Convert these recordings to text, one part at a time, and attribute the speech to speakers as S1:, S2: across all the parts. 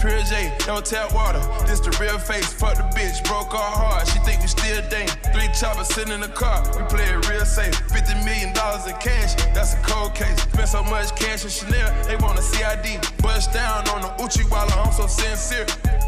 S1: Pure J, don't tap water. This the real face. Fuck the bitch, broke our heart. She think we still dang. Three choppers sitting in the car. We play it real safe. Fifty million dollars in cash. That's a cold case. Spent so much cash in Chanel. They want a CID. Bust down on the Uchi while I'm so sincere.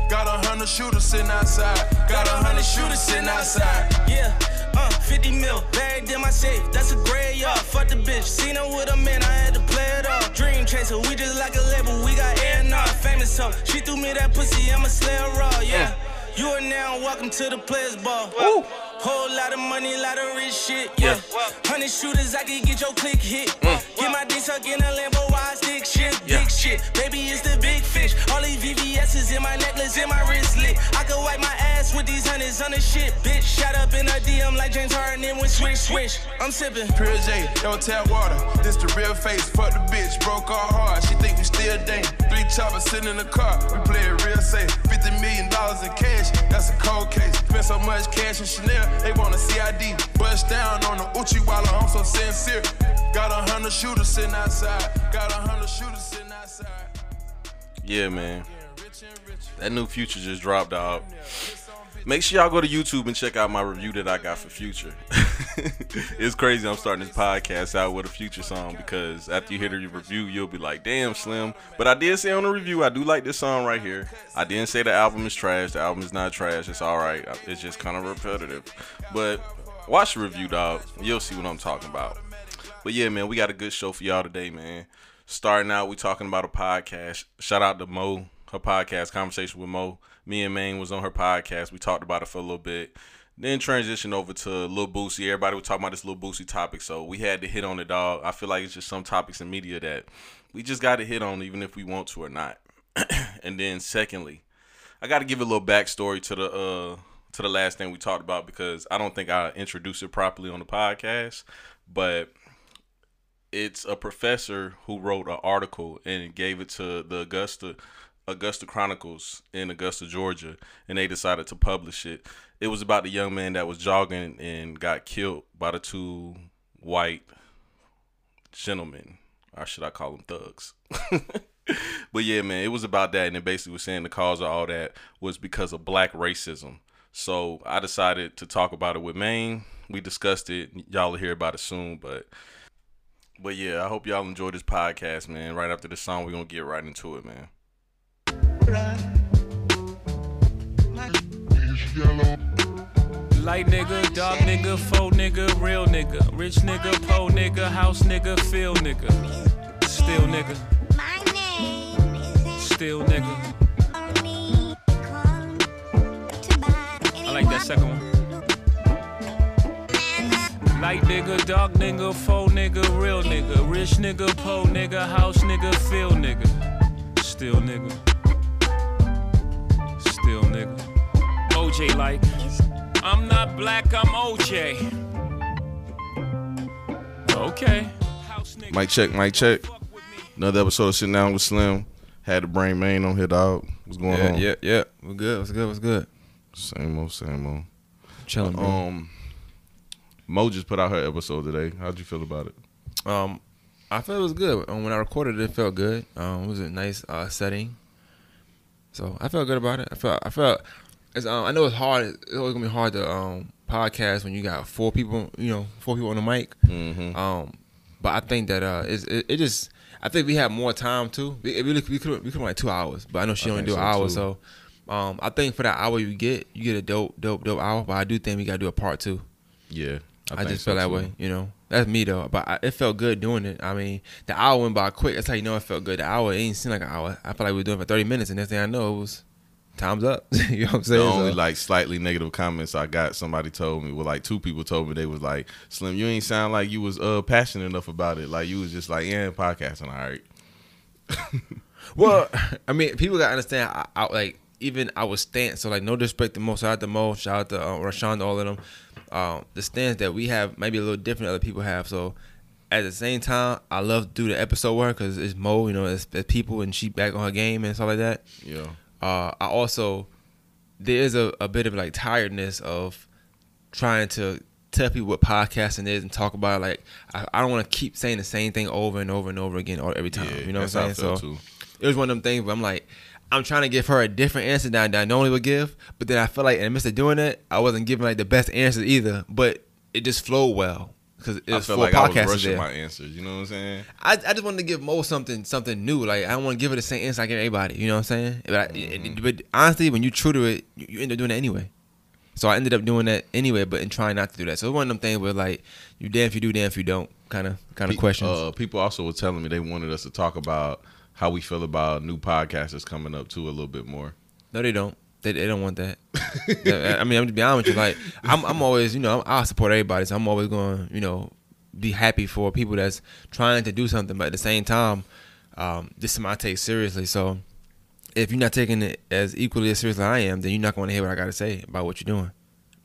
S1: Got a hundred shooters sitting outside. Got a hundred shooters sitting outside.
S2: Yeah. Uh, 50 mil, bagged in my safe, that's a graveyard. Fuck the bitch, seen her with a man, I had to play it off. Dream chaser, we just like a label, we got air now. Famous hoe, she threw me that pussy, I'm a slayer raw, yeah. Mm. You are now welcome to the players ball.
S3: Ooh.
S2: Whole lot of money, lot of rich shit, yeah. Hundred shooters, I can get your click hit. Mm. Get my dick suck in a Lambo,
S3: Yeah.
S2: big shit. Baby, it's the big fish. All these VVS's in my necklace, in my wristlet. I could wipe my ass with these hundreds on the shit, bitch. Shot up in a DM like James Harden and went swish, swish. I'm sipping.
S1: Pure J, no tap water. This the real face. Fuck the bitch, broke our heart. She think we still dang. Three choppers sitting in the car. We play it real safe. Fifty million dollars in cash. That's a cold case. Spent so much cash in Chanel. They want a CID. Bust down on the Uchi while I'm so sincere. Got a hundred shooters sitting outside. Got a hundred shooters.
S3: Yeah, man.
S1: Rich and rich.
S3: That new Future just dropped out. Make sure y'all go to YouTube and check out my review that I got for Future. it's crazy I'm starting this podcast out with a Future song because after you hear the review, you'll be like, damn, Slim. But I did say on the review, I do like this song right here. I didn't say the album is trash. The album is not trash. It's alright. It's just kind of repetitive. But watch the review, dog. You'll see what I'm talking about. But yeah, man, we got a good show for y'all today, man. Starting out, we talking about a podcast. Shout out to Mo, her podcast, Conversation with Mo. Me and Maine was on her podcast. We talked about it for a little bit. Then transition over to Lil Boosie. Everybody was talking about this Lil Boosie topic, so we had to hit on it, dog. I feel like it's just some topics in media that we just got to hit on, even if we want to or not. and then secondly, I got to give a little backstory to the uh to the last thing we talked about because I don't think I introduced it properly on the podcast, but it's a professor who wrote an article and gave it to the Augusta Augusta Chronicles in Augusta, Georgia, and they decided to publish it. It was about the young man that was jogging and got killed by the two white gentlemen, or should I call them thugs? but yeah, man, it was about that, and it basically was saying the cause of all that was because of black racism. So I decided to talk about it with Maine. We discussed it. Y'all will hear about it soon, but but yeah, I hope y'all enjoy this podcast, man. Right after the song, we're gonna get right into it, man.
S4: Light nigga, dog nigga, faux nigga, real nigga, rich nigga, po nigga, house nigga, feel nigga, still nigga,
S5: My name is
S4: still nigga.
S5: only come to buy
S4: I like that second one. Light nigga, dog nigga, faux nigga, real nigga, rich nigga, po nigga, house nigga, feel nigga, still nigga, still nigga. OJ like, I'm not black, I'm OJ. Okay. House nigga,
S3: Mic check, mic check.
S4: fuck with me.
S3: Another episode of Sitting Down with Slim. Had the brain main on here, dog. What's going
S6: Yeah,
S3: on?
S6: yeah, yeah. What's good? What's good? What's good?
S3: Same old, same old.
S6: Chilling, bro.
S3: Um, Mo just put out her episode today. How'd you feel about it?
S6: Um, I felt it was good. Um, when I recorded it, it felt good. Um, it was a nice uh, setting. So I felt good about it. I felt. I felt. It's, um, I know it's hard. It's always gonna be hard to um podcast when you got four people. You know, four people on the mic.
S3: Mm-hmm.
S6: Um, but I think that uh, it's, it, it just. I think we had more time too. We really we could we could like two hours, but I know she
S3: I
S6: only do an
S3: so,
S6: hour. So, um, I think for that hour you get, you get a dope, dope, dope hour. But I do think we gotta do a part two.
S3: Yeah,
S6: I,
S3: think
S6: just
S3: so,
S6: feel that
S3: too.
S6: way, you know. That's me though, but I, it felt good doing it. I mean, the hour went by quick. That's how you know it felt good. The hour it ain't seem like an hour. I felt like we were doing it for thirty minutes, and next thing I know, it was time's up. you know what I'm saying?
S3: The only
S6: So-
S3: like slightly negative comments I got, somebody told me, well, like two people told me they was like, "Slim, you ain't sound like you was uh passionate enough about it. Like you was just like, yeah, podcasting, all right."
S6: well, I mean, people gotta understand. I, I like even our stance. So like, no disrespect to Mo. Shout out to Mo. Shout out to uh, Rashawn. to All of them. Um, the stance that we have maybe a little different than other people have. So at the same time, I love to do the episode with her because it's Mo. You know, it's, it's people and she back on her game and stuff like that.
S3: Yeah,
S6: uh, I also there is a, a bit of like tiredness of trying to tell people what podcasting is and talk about it. Like I, I don't want to keep saying the same thing over and over and over again or every time.
S3: yeah,
S6: you know what I'm saying? So
S3: too.
S6: it was one of them things where I'm like, I'm trying to give her a different answer than, than I normally would give, but then I feel like in the midst of doing that, I wasn't giving like the best answer either. But it just flowed well because it
S3: I
S6: was
S3: felt
S6: four
S3: like I was rushing
S6: there.
S3: my answers. You know what I'm saying?
S6: I, I just wanted to give Mo something something new. Like I don't want to give her the same answer I give everybody. You know what I'm saying? But, I,
S3: Mm-hmm.
S6: but honestly, when you true to it, you, you end up doing it anyway. So I ended up doing that anyway, but in trying not to do that. So it's one of them things where like you damn if you do, damn if you don't kind of kind of
S3: Pe-
S6: questions.
S3: Uh, people also were telling me they wanted us to talk about how we feel about new podcasters coming up too a little bit more.
S6: no, they don't. They, they don't want that. I mean, I'm to be honest with you. Like I'm I'm always you know I support everybody, so I'm always going to you know be happy for people that's trying to do something, but at the same time, um, this is my take seriously. So if you're not taking it as equally as seriously as I am, then you're not going to hear what I got to say about what you're doing.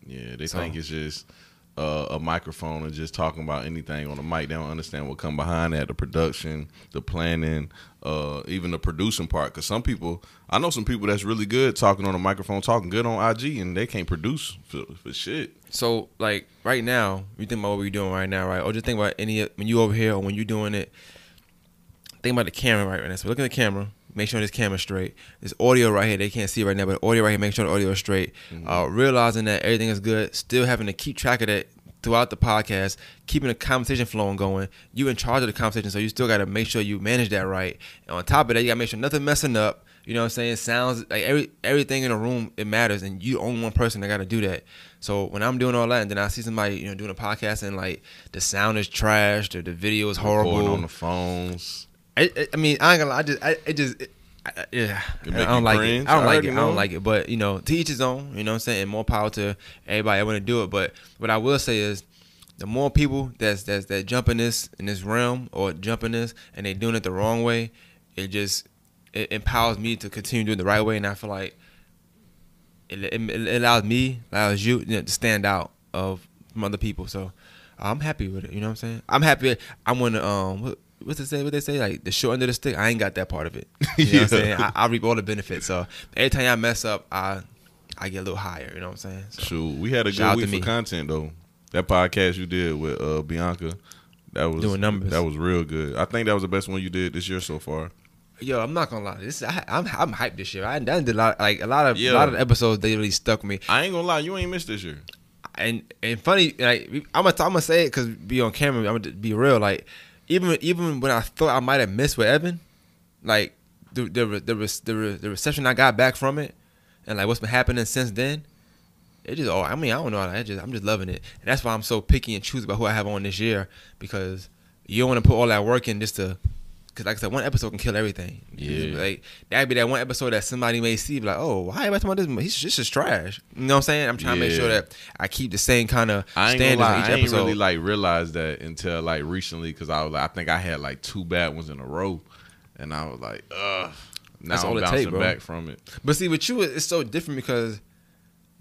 S3: Yeah, they
S6: So-
S3: think it's just uh, a microphone and just talking about anything on the mic. They don't understand what come behind that, the production, the planning, uh, even the producing part. Because some people, I know some people that's really good talking on a microphone, talking good on IG, and they can't produce for, for shit.
S6: So like right now, you think about what we're doing right now, right? Or just think about any when you over here or when you're doing it. Think about the camera right now. So look at the camera. Make sure this camera's straight. This audio right here, they can't see right now, but audio right here, make sure the audio is straight. Uh, realizing that everything is good, still having to keep track of that throughout the podcast, keeping the conversation flowing going. You in charge of the conversation, so you still got to make sure you manage that right. And on top of that, you got to make sure nothing messing up. You know what I'm saying? Sounds like every everything in the room it matters, and you only one person that got to do that. So when I'm doing all that, and then I see somebody you know doing a podcast and like the sound is trashed or the video is
S3: Recording
S6: horrible.
S3: on the phones.
S6: I, I- I mean, I ain't gonna lie. I just, I, it just, it, I, I- yeah, I don't like
S3: cringe?
S6: it. I don't
S3: I
S6: like
S3: already
S6: it. I don't like it. But you know, to each his own. You know what I'm saying? And more power to everybody that want to do it. But what I will say is, the more people that's that's that jump in this in this realm or jumping this and they doing it the wrong way, it just it empowers me to continue doing it the right way. And I feel like it, it, it allows me, allows you, you know, to stand out of from other people. So I'm happy with it. You know what I'm saying? I'm happy. I'm gonna um. What, What's they say? What they say? Like the short end of the stick. I ain't got that part of it. You know what I'm saying? I, I reap all the benefits. So every time I mess up, I I get a little higher. You know what I'm saying? So,
S3: Shoot, we had a good week for
S6: me.
S3: content though. That podcast you did with uh, Bianca, that was
S6: Doing numbers.
S3: That was real good. I think that was the best one you did this year so far.
S6: Yo, I'm not gonna lie. This I, I'm I'm hyped this year. I done did a lot like a lot of
S3: Yeah.
S6: a lot of episodes. They really stuck with me.
S3: I ain't gonna lie, you ain't missed this year.
S6: and and funny, like I'm gonna I'm gonna say it because be on camera. I'm gonna be real. Like even even when I thought I might have missed with Evan, like the the the the, the, reception I got back from it, and like what's been happening since then. It just oh I mean I don't know I just I'm just loving it and that's why I'm so picky and choosy about who I have on this year because you don't want to put all that work in just to because like I said one episode can kill everything
S3: Yeah.
S6: like that'd be that one episode that somebody may see be like oh why am I talking about this He's this is trash you know what I'm saying I'm trying to make sure that I keep the same kind of
S3: I
S6: standards
S3: lie,
S6: on each
S3: I
S6: episode
S3: really like realized that until like recently because I was like, I think I had like two bad ones in a row, and I was like, ugh. Now
S6: That's
S3: I'm
S6: all it
S3: bouncing
S6: take, bro.
S3: back from it.
S6: But see, with you, it's so different because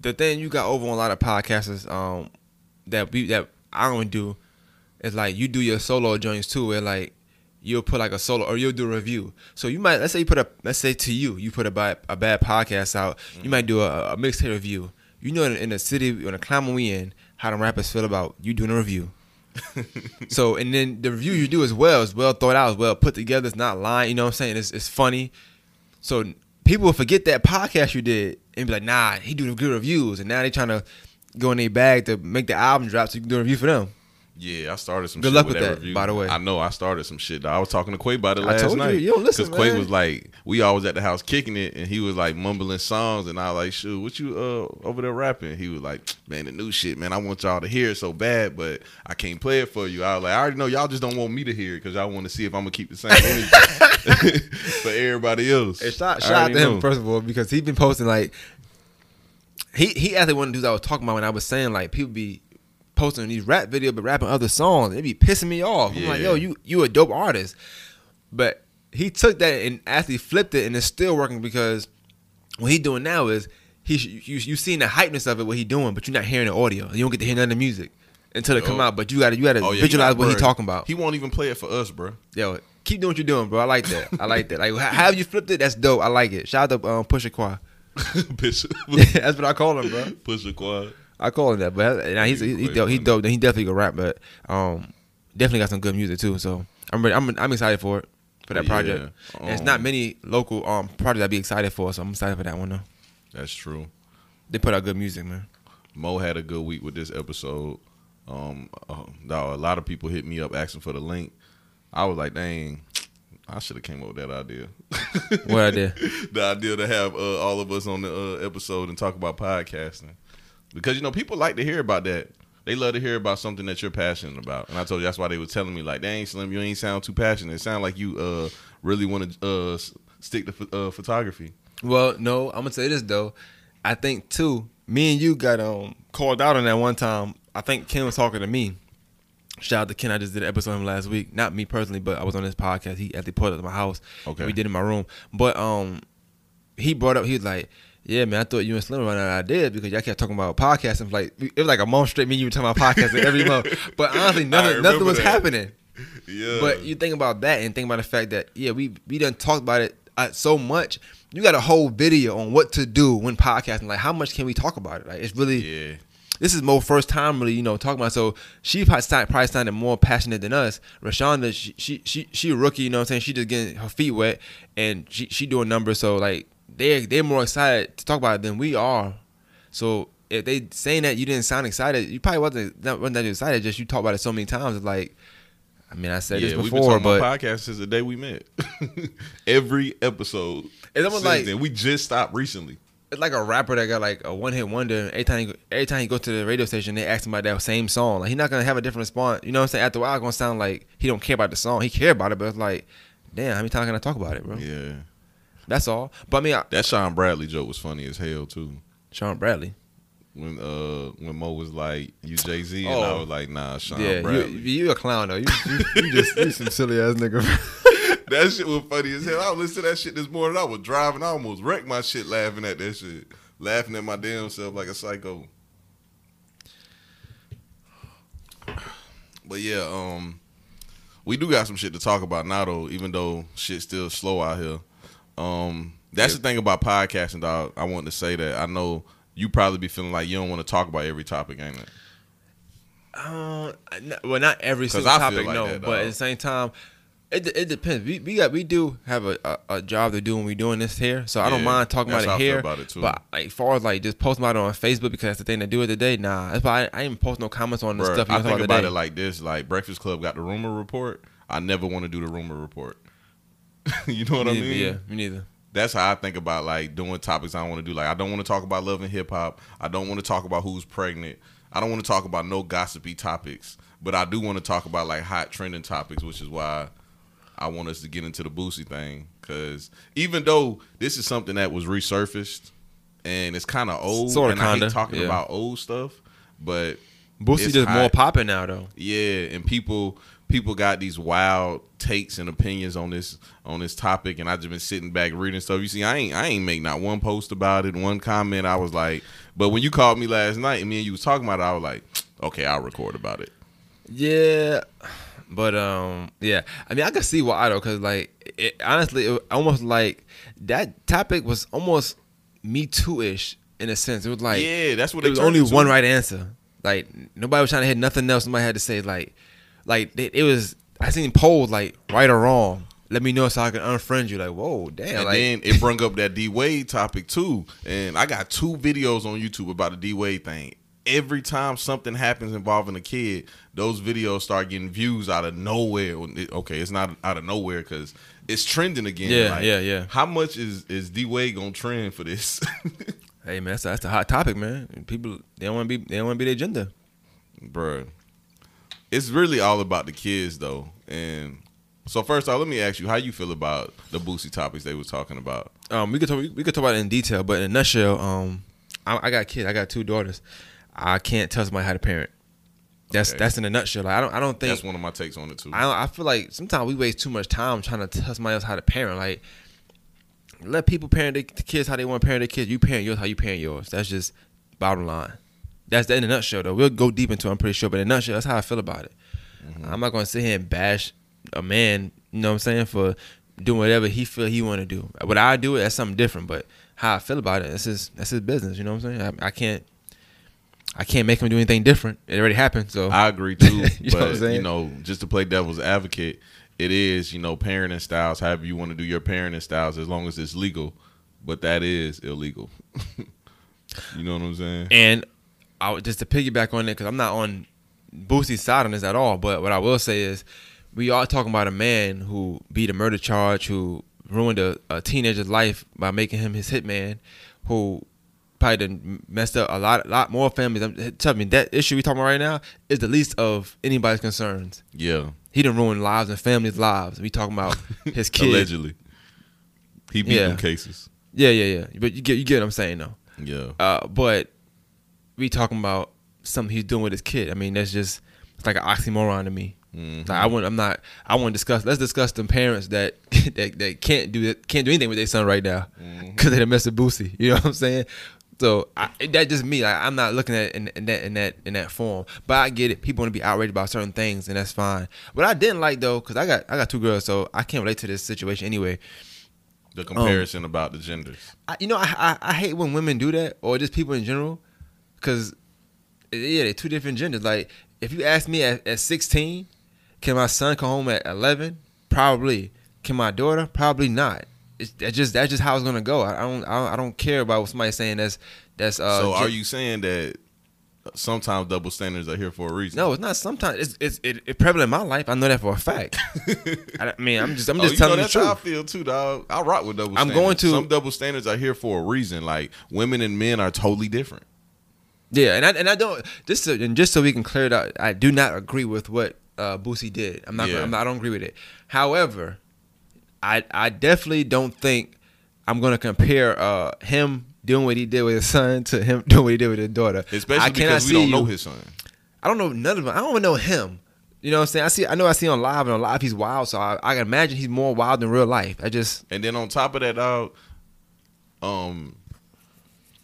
S6: the thing you got over on a lot of podcasters um, that we that I don't do is like you do your solo joints too, where like you'll put like a solo or you'll do a review. So you might let's say you put a let's say to you you put a bad a bad podcast out, you might do a, a mixtape review. You know, in, in the city, in the climate we in, how the rappers feel about you doing a review. so and then the review you do as well is well thought out, is well put together. It's not lying. You know what I'm saying? It's it's funny. So people will forget that podcast you did and be like, nah, he do good reviews, and now they trying to go in their bag to make the album drop so you can do a review for them.
S3: Yeah, I started some.
S6: Good
S3: shit
S6: luck
S3: with
S6: with that,
S3: review.
S6: by the way.
S3: I know I started some shit. Though. I was talking to Quay about it
S6: I
S3: last
S6: told you,
S3: night.
S6: you don't listen,
S3: Quay
S6: man.
S3: was like, we always at the house kicking it, and he was like mumbling songs, and I was like, shoot, what you uh over there rapping? He was like, man, the new shit, man. I want y'all to hear it so bad, but I can't play it for you. I was like, I already know y'all just don't want me to hear it because y'all want to see if I'm gonna keep the same energy for everybody else.
S6: And shout,
S3: I
S6: shout out to him
S3: know.
S6: first of all because he been posting like he he actually one of the dudes I was talking about when I was saying like people be posting these rap videos but rapping other songs. It be pissing me off. I'm like, yo, you you a dope artist, but he took that and actually flipped it and it's still working because what he doing now is he you you seen the hypeness of it what he doing, but you're not hearing the audio. You don't get to hear none of the music until it come out. But you got to you got to
S3: Oh, yeah,
S6: visualize
S3: you
S6: what he talking about.
S3: He won't even play it for us, bro.
S6: Yo, keep doing what you're doing, bro. I like that. I like that. Like how you flipped it, that's dope. I like it. Shout out to um, Pusha Qua.
S3: Push,
S6: that's what I call him, bro.
S3: push the quad.
S6: I call him that, but now he's he, he dope. He dope. He definitely can rap, but um, definitely got some good music too. So I'm ready. I'm I'm excited for it. for that
S3: Oh, yeah.
S6: project. And it's not
S3: Um,
S6: many local um projects I'd be excited for, so I'm excited for that one though.
S3: That's true.
S6: They put out good music, man.
S3: Mo had a good week with this episode. Um, uh, a lot of people hit me up asking for the link. I was like, dang, I should have came up with that idea.
S6: What idea?
S3: the idea to have uh, all of us on the uh, episode and talk about podcasting because you know people like to hear about that. They love to hear about something that you're passionate about, and I told you that's why they were telling me like, "Dang, Slim, you ain't sound too passionate. It sound like you uh really want to uh stick to ph- uh, photography."
S6: Well, no, I'm gonna say this though. I think too, me and you got um called out on that one time. I think Ken was talking to me. Shout out to Ken. I just did an episode of him last week. Not me personally, but I was on his podcast. He actually put it at my house.
S3: Okay.
S6: We did it in my room. But um he brought up he was like, Yeah, man, I thought you and Slim ran out of ideas because y'all kept talking about podcasting. Like it was like a month straight, me and you were talking about podcasting every month. But honestly, nothing nothing was
S3: that.
S6: happening.
S3: Yeah,
S6: But you think about that and think about the fact that yeah, we we done talked about it uh, so much. You got a whole video on what to do when podcasting. Like, how much can we talk about it? Like, it's really
S3: yeah,
S6: this is Mo first time really, you know, talking about. it. So she probably probably sounded more passionate than us. Rashonda, she she she, she a rookie, you know what I'm saying? She just getting her feet wet and she she doing numbers. So like they they're more excited to talk about it than we are. So if they saying that you didn't sound excited, you probably wasn't not, wasn't that excited. Just you talked about it so many times. It's like, I mean, I said
S3: yeah.
S6: this before, but
S3: podcast since the day we met. Every episode.
S6: It's almost like-
S3: then. we just stopped recently.
S6: it's like a rapper that got like a one hit wonder. Every time he, every time he go to the radio station, they ask him about that same song. Like he's not gonna have a different response. You know what I'm saying? After a while, it's gonna sound like he don't care about the song. He care about it, but it's like, damn, how many times can I talk about it, bro?
S3: Yeah,
S6: That's all. But I mean, I,
S3: that Shawn Bradley joke was funny as hell too.
S6: Shawn Bradley.
S3: When uh when Mo was like you Jay Z and I
S6: Oh.
S3: was like nah Sean
S6: yeah,
S3: Bradley.
S6: you a clown though. You, you, you just you some silly ass nigga.
S3: that shit was funny as hell. I was listening to that shit this morning. I was driving. I almost wrecked my shit laughing at that shit. Laughing at my damn self like a psycho. But yeah, um, we do got some shit to talk about now though, even though shit's still slow out here. Um, that's the thing about podcasting, dog. I want to say that I know you probably be feeling like you don't want to talk about every topic, ain't it?
S6: Uh, well, not every single
S3: I
S6: topic,
S3: like
S6: no.
S3: that,
S6: but at the same time, it it depends. We, we got we do have a, a, a job to do when we're doing this here, so I don't mind talking about it here.
S3: about it.
S6: But like, as far as like just posting about it on Facebook because that's the thing to do it today. Nah, that's why I, I ain't post no comments on the
S3: Bruh,
S6: stuff you
S3: I
S6: talk
S3: think
S6: about
S3: about it like this: like Breakfast Club got the rumor report. I never want to do the rumor report. you know what I mean?
S6: Yeah, me neither.
S3: That's how I think about like doing topics I want to do. Like I don't want to talk about love and hip hop. I don't want to talk about who's pregnant. I don't want to talk about no gossipy topics. But I do want to talk about like hot trending topics, which is why I want us to get into the Boosie thing. Because even though this is something that was resurfaced and it's kind of old, and I
S6: kinda,
S3: hate talking
S6: yeah.
S3: about old stuff, but
S6: Boosie just more popping now though.
S3: Yeah, and people people got these wild takes and opinions on this on this topic, and I just been sitting back reading stuff. You see, I ain't I ain't make not one post about it, one comment. I was like, but when you called me last night and me and you was talking about it, I was like, okay, I'll record about it.
S6: Yeah, but um, yeah. I mean, I can see why though, cause like, it, honestly, it almost like that topic was almost me too ish in a sense. It was like,
S3: yeah, that's what it
S6: was only one right answer. Like nobody was trying to hit nothing else. Somebody had to say like, like it, it was. I seen polls like right or wrong. Let me know so I can unfriend you. Like, whoa, damn.
S3: And
S6: like,
S3: then it brung up that D Wade topic too. And I got two videos on YouTube about the D Wade thing. Every time something happens involving a kid, those videos start getting views out of nowhere. Okay, it's not out of nowhere because it's trending again.
S6: Yeah, yeah, yeah.
S3: How much is is D Wade gonna trend for this?
S6: hey man, that's, that's a hot topic, man. People they don't want to be they don't want to be their gender.
S3: Bruh. It's really all about the kids though. And so first off, let me ask you how you feel about the Boosie topics they were talking about.
S6: Um, we could talk, we could talk about it in detail, but in a nutshell, um, I, I got kids. I got two daughters. I can't tell somebody how to parent. That's
S3: Okay.
S6: that's in a nutshell. Like, I don't I don't think
S3: That's one of my takes on it too.
S6: I I feel like sometimes we waste too much time trying to tell somebody else how to parent. Like, let people parent their kids how they want to parent their kids. You parent yours how you parent yours. That's just bottom line. That's the in a nutshell, though. We'll go deep into. it, I'm pretty sure, but in a nutshell, that's how I feel about it. Mm-hmm. I'm not gonna sit here and bash a man. You know what I'm saying for doing whatever he feel he want to do. What I do, it, that's something different. But how I feel about it, that's his that's his business. You know what I'm saying? I, I can't. I can't make him do anything different. It already happened. So
S3: I agree too.
S6: You know what I'm
S3: but
S6: saying?
S3: you know, just to play devil's advocate, it is, you know, parenting styles, however you want to do your parenting styles, as long as it's legal. But that is illegal. you know what I'm saying?
S6: And I just to piggyback on it, because I'm not on Boosie's side on this at all. But what I will say is, we are talking about a man who beat a murder charge, who ruined a, a teenager's life by making him his hitman, who probably done messed up a lot, lot more families. I'm, tell me that issue we talking about right now is the least of anybody's concerns.
S3: Yeah.
S6: He done ruined lives and families' lives. We talking about his kids.
S3: Allegedly. He beat
S6: Yeah.
S3: them cases.
S6: Yeah, yeah, yeah. But you get you get what I'm saying though.
S3: Yeah.
S6: Uh, but we talking about something he's doing with his kid. I mean, that's just it's like an oxymoron to me.
S3: Mhm.
S6: Like I want, I'm not. I want to discuss. Let's discuss the parents that that, that can't do it, can't do anything with their son right now because they done messed with Boosie. You know what I'm saying? So I, that just me. Like I'm not looking at it in, in that in that in that form. But I get it. People want to be outraged about certain things, and that's fine. What I didn't like though, because I got I got two girls, so I can't relate to this situation anyway.
S3: the comparison about the genders.
S6: I, you know, I, I I hate when women do that, or just people in general, because yeah, they're two different genders. Like if you ask me at, at 16, can my son come home at 11? Probably. Can my daughter? Probably not. It's that's just that's just how it's gonna go. I, I don't I don't I don't care about what somebody's saying that's that's uh.
S3: so are you saying that sometimes double standards are here for a reason?
S6: No, it's not. Sometimes it's it's it, it prevalent in my life. I know that for a fact. I, mean, I'm just I'm
S3: Oh,
S6: just
S3: know,
S6: telling the
S3: that's how I feel too, dog. I rock with double
S6: I'm
S3: standards.
S6: going to-
S3: some double standards are here for a reason. Like women and men are totally different.
S6: Yeah, and I and I don't just so, and just so we can clear it out, I do not agree with what uh, Boosie did. I'm not,
S3: Yeah.
S6: I'm not. I don't agree with it. However, I I definitely don't think I'm gonna compare uh, him doing what he did with his son to him doing what he did with his daughter.
S3: Especially
S6: I
S3: because we don't know
S6: you-
S3: his son.
S6: I don't know none of them. I don't even know him. You know what I'm saying? I see. I know I see on live and on live he's wild. So I, I can imagine he's more wild in real life. I just
S3: And then on top of that, dog, um,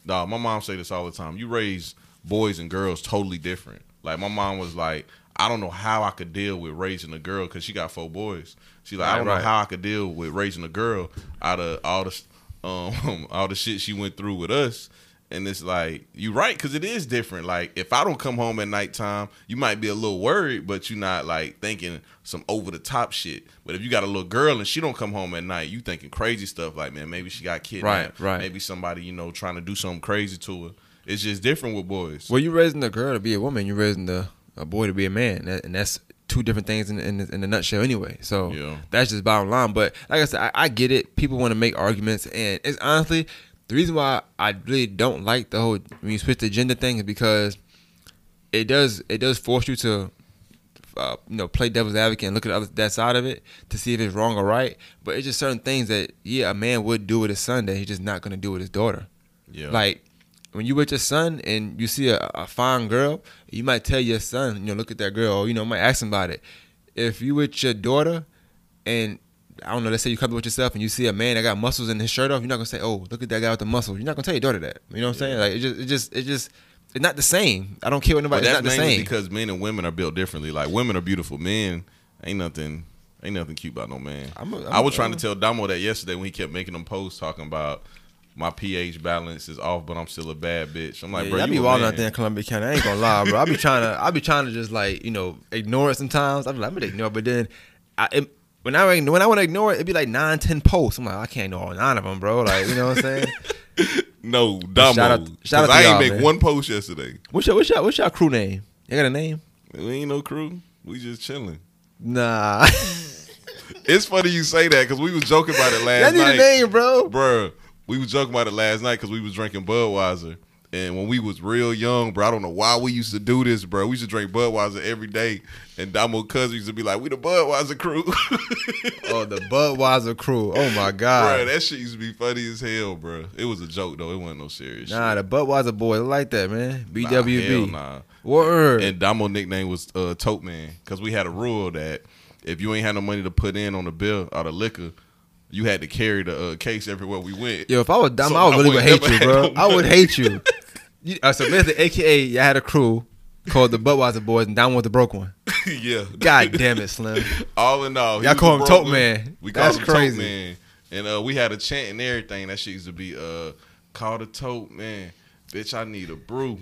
S3: dog, my mom say this all the time. You raise boys and girls totally different. Like my mom was like, I don't know how I could deal with raising a girl because she got four boys. She's like, I don't
S6: Right,
S3: know how I could deal with raising a girl out of all the um all the shit she went through with us. And it's like you right because it is different. Like if I don't come home at nighttime, you might be a little worried, but you're not like thinking some over the top shit. But if you got a little girl and she don't come home at night, you thinking crazy stuff like man, maybe she got kidnapped.
S6: Right, right.
S3: Maybe somebody you know trying to do something crazy to her. It's just different with boys.
S6: well, you raising a girl to be a woman. You're raising the a boy to be a man, and that's two different things in in, in a nutshell anyway. So
S3: Yeah.
S6: that's just bottom line. But like I said, I, I get it. People want to make arguments, and it's honestly the reason why I really don't like the whole when you switch the gender thing is because it does it does force you to uh, you know play devil's advocate and look at other, that side of it to see if it's wrong or right. But it's just certain things that yeah a man would do with his son that he's just not gonna do with his daughter.
S3: yeah,
S6: Like when you with your son and you see a, a fine girl, you might tell your son, you know, look at that girl, or, you know, might ask him about it. If you with your daughter and I don't know, let's say you come up with yourself and you see a man that got muscles in his shirt off, you're not gonna say, "Oh, look at that guy with the muscles." You're not gonna tell your daughter that. You know what I'm saying? Like it just, it just, it just, it's not the same. I don't care what nobody. It's
S3: that's
S6: not the same.
S3: because men and women are built differently. Like women are beautiful, men ain't nothing. Ain't nothing cute about no man.
S6: I'm a- I'm
S3: I was
S6: a-
S3: trying to tell Damo that yesterday when he kept making them posts talking about my pH balance is off, but I'm still a bad bitch. I'm like,
S6: Yeah,
S3: bro,
S6: I be wilding out there in Columbia County. I ain't gonna lie, bro. I be trying to, I be trying to just like, you know, ignore it sometimes. I be like, I'm gonna ignore, it. but then, I, it, when I when I want to ignore it, it'd be like nine, ten posts. I'm like, I can't ignore all nine of them, bro. Like, you know what I'm saying?
S3: No, Damo.
S6: Shout out- shout out
S3: I ain't make
S6: man.
S3: one post yesterday.
S6: what's your what's your what's your crew name? You got a name?
S3: We ain't no crew. We just chilling.
S6: Nah,
S3: It's funny you say that because we was joking about it last
S6: need
S3: night.
S6: a name, bro.
S3: Bruh, we was joking about it last night because we was drinking Budweiser. And when we was real young, bro, I don't know why we used to do this, bro. We used to drink Budweiser every day. And Damo cousin used to be like, we the Budweiser crew.
S6: Oh, the Budweiser crew. Oh my
S3: bro,
S6: god.
S3: that shit used to be funny as hell, bro. It was a joke, though. It wasn't no serious
S6: Nah,
S3: shit.
S6: the Budweiser boys like that, man.
S3: Nah,
S6: BWB.
S3: hell nah.
S6: Word.
S3: And Damo nickname was uh, Tote Man because we had a rule that if you ain't had no money to put in on the bill or the liquor, you had to carry the uh, case everywhere we went.
S6: Yo, if I was dumb,
S3: So
S6: I would really would hate you, bro.
S3: no
S6: I would hate you. uh, so basically, AKA, you had a crew called the Budweiser Boys, and down with the broke one.
S3: yeah.
S6: God damn it, Slim.
S3: All in all,
S6: Y'all call him Tote. Man.
S3: We call
S6: That's
S3: him
S6: crazy.
S3: Tote Man, and uh, we had a chant and everything. That shit used to be uh, called a Tote Man. Bitch, I need a brew.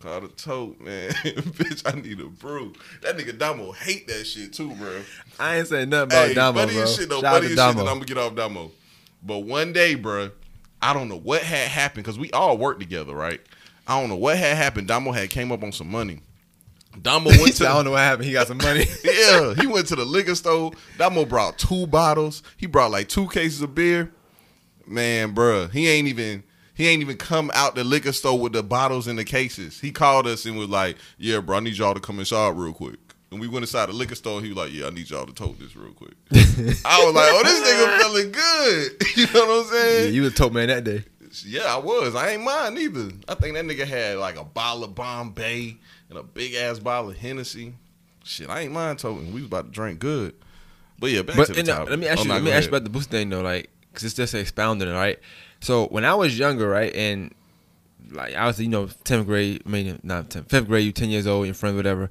S3: Call the tote, man. Bitch, I need a brew. That nigga Damo hate that shit too, bro.
S6: I ain't saying nothing about
S3: hey,
S6: Damo,
S3: funny
S6: bro.
S3: shit though.
S6: Shout out
S3: funny
S6: to
S3: as shit that
S6: Damo.
S3: I'm gonna get off Damo. But one day, bro, I don't know what had happened because we all worked together, right? I don't know what had happened. Damo had came up on some money. Damo went to
S6: I don't know what happened. He got some money.
S3: yeah, he went to the liquor store. Damo brought two bottles. He brought like two cases of beer. Man, bruh, he ain't even he ain't even come out the liquor store with the bottles and the cases. He called us and was like, "Yeah, bro, I need y'all to come inside real quick." And we went inside the liquor store. He was like, "Yeah, I need y'all to tote this real quick." I was like, "Oh, this nigga feeling good." You know what I'm
S6: yeah,
S3: saying?
S6: you was tote man that day.
S3: Yeah, I was. I ain't mine either. I think that nigga had like a bottle of Bombay and a big ass bottle of Hennessy. Shit, I ain't mind toting. We was about to drink good. But yeah, back
S6: But
S3: to the
S6: uh,
S3: topic.
S6: let me ask you. let me ask you about the boost thing though, like, cause it's just expounding, right? So when I was younger, right, and like I was, you know, tenth grade, I mean, not tenth, fifth grade, you ten years old, your friend, whatever.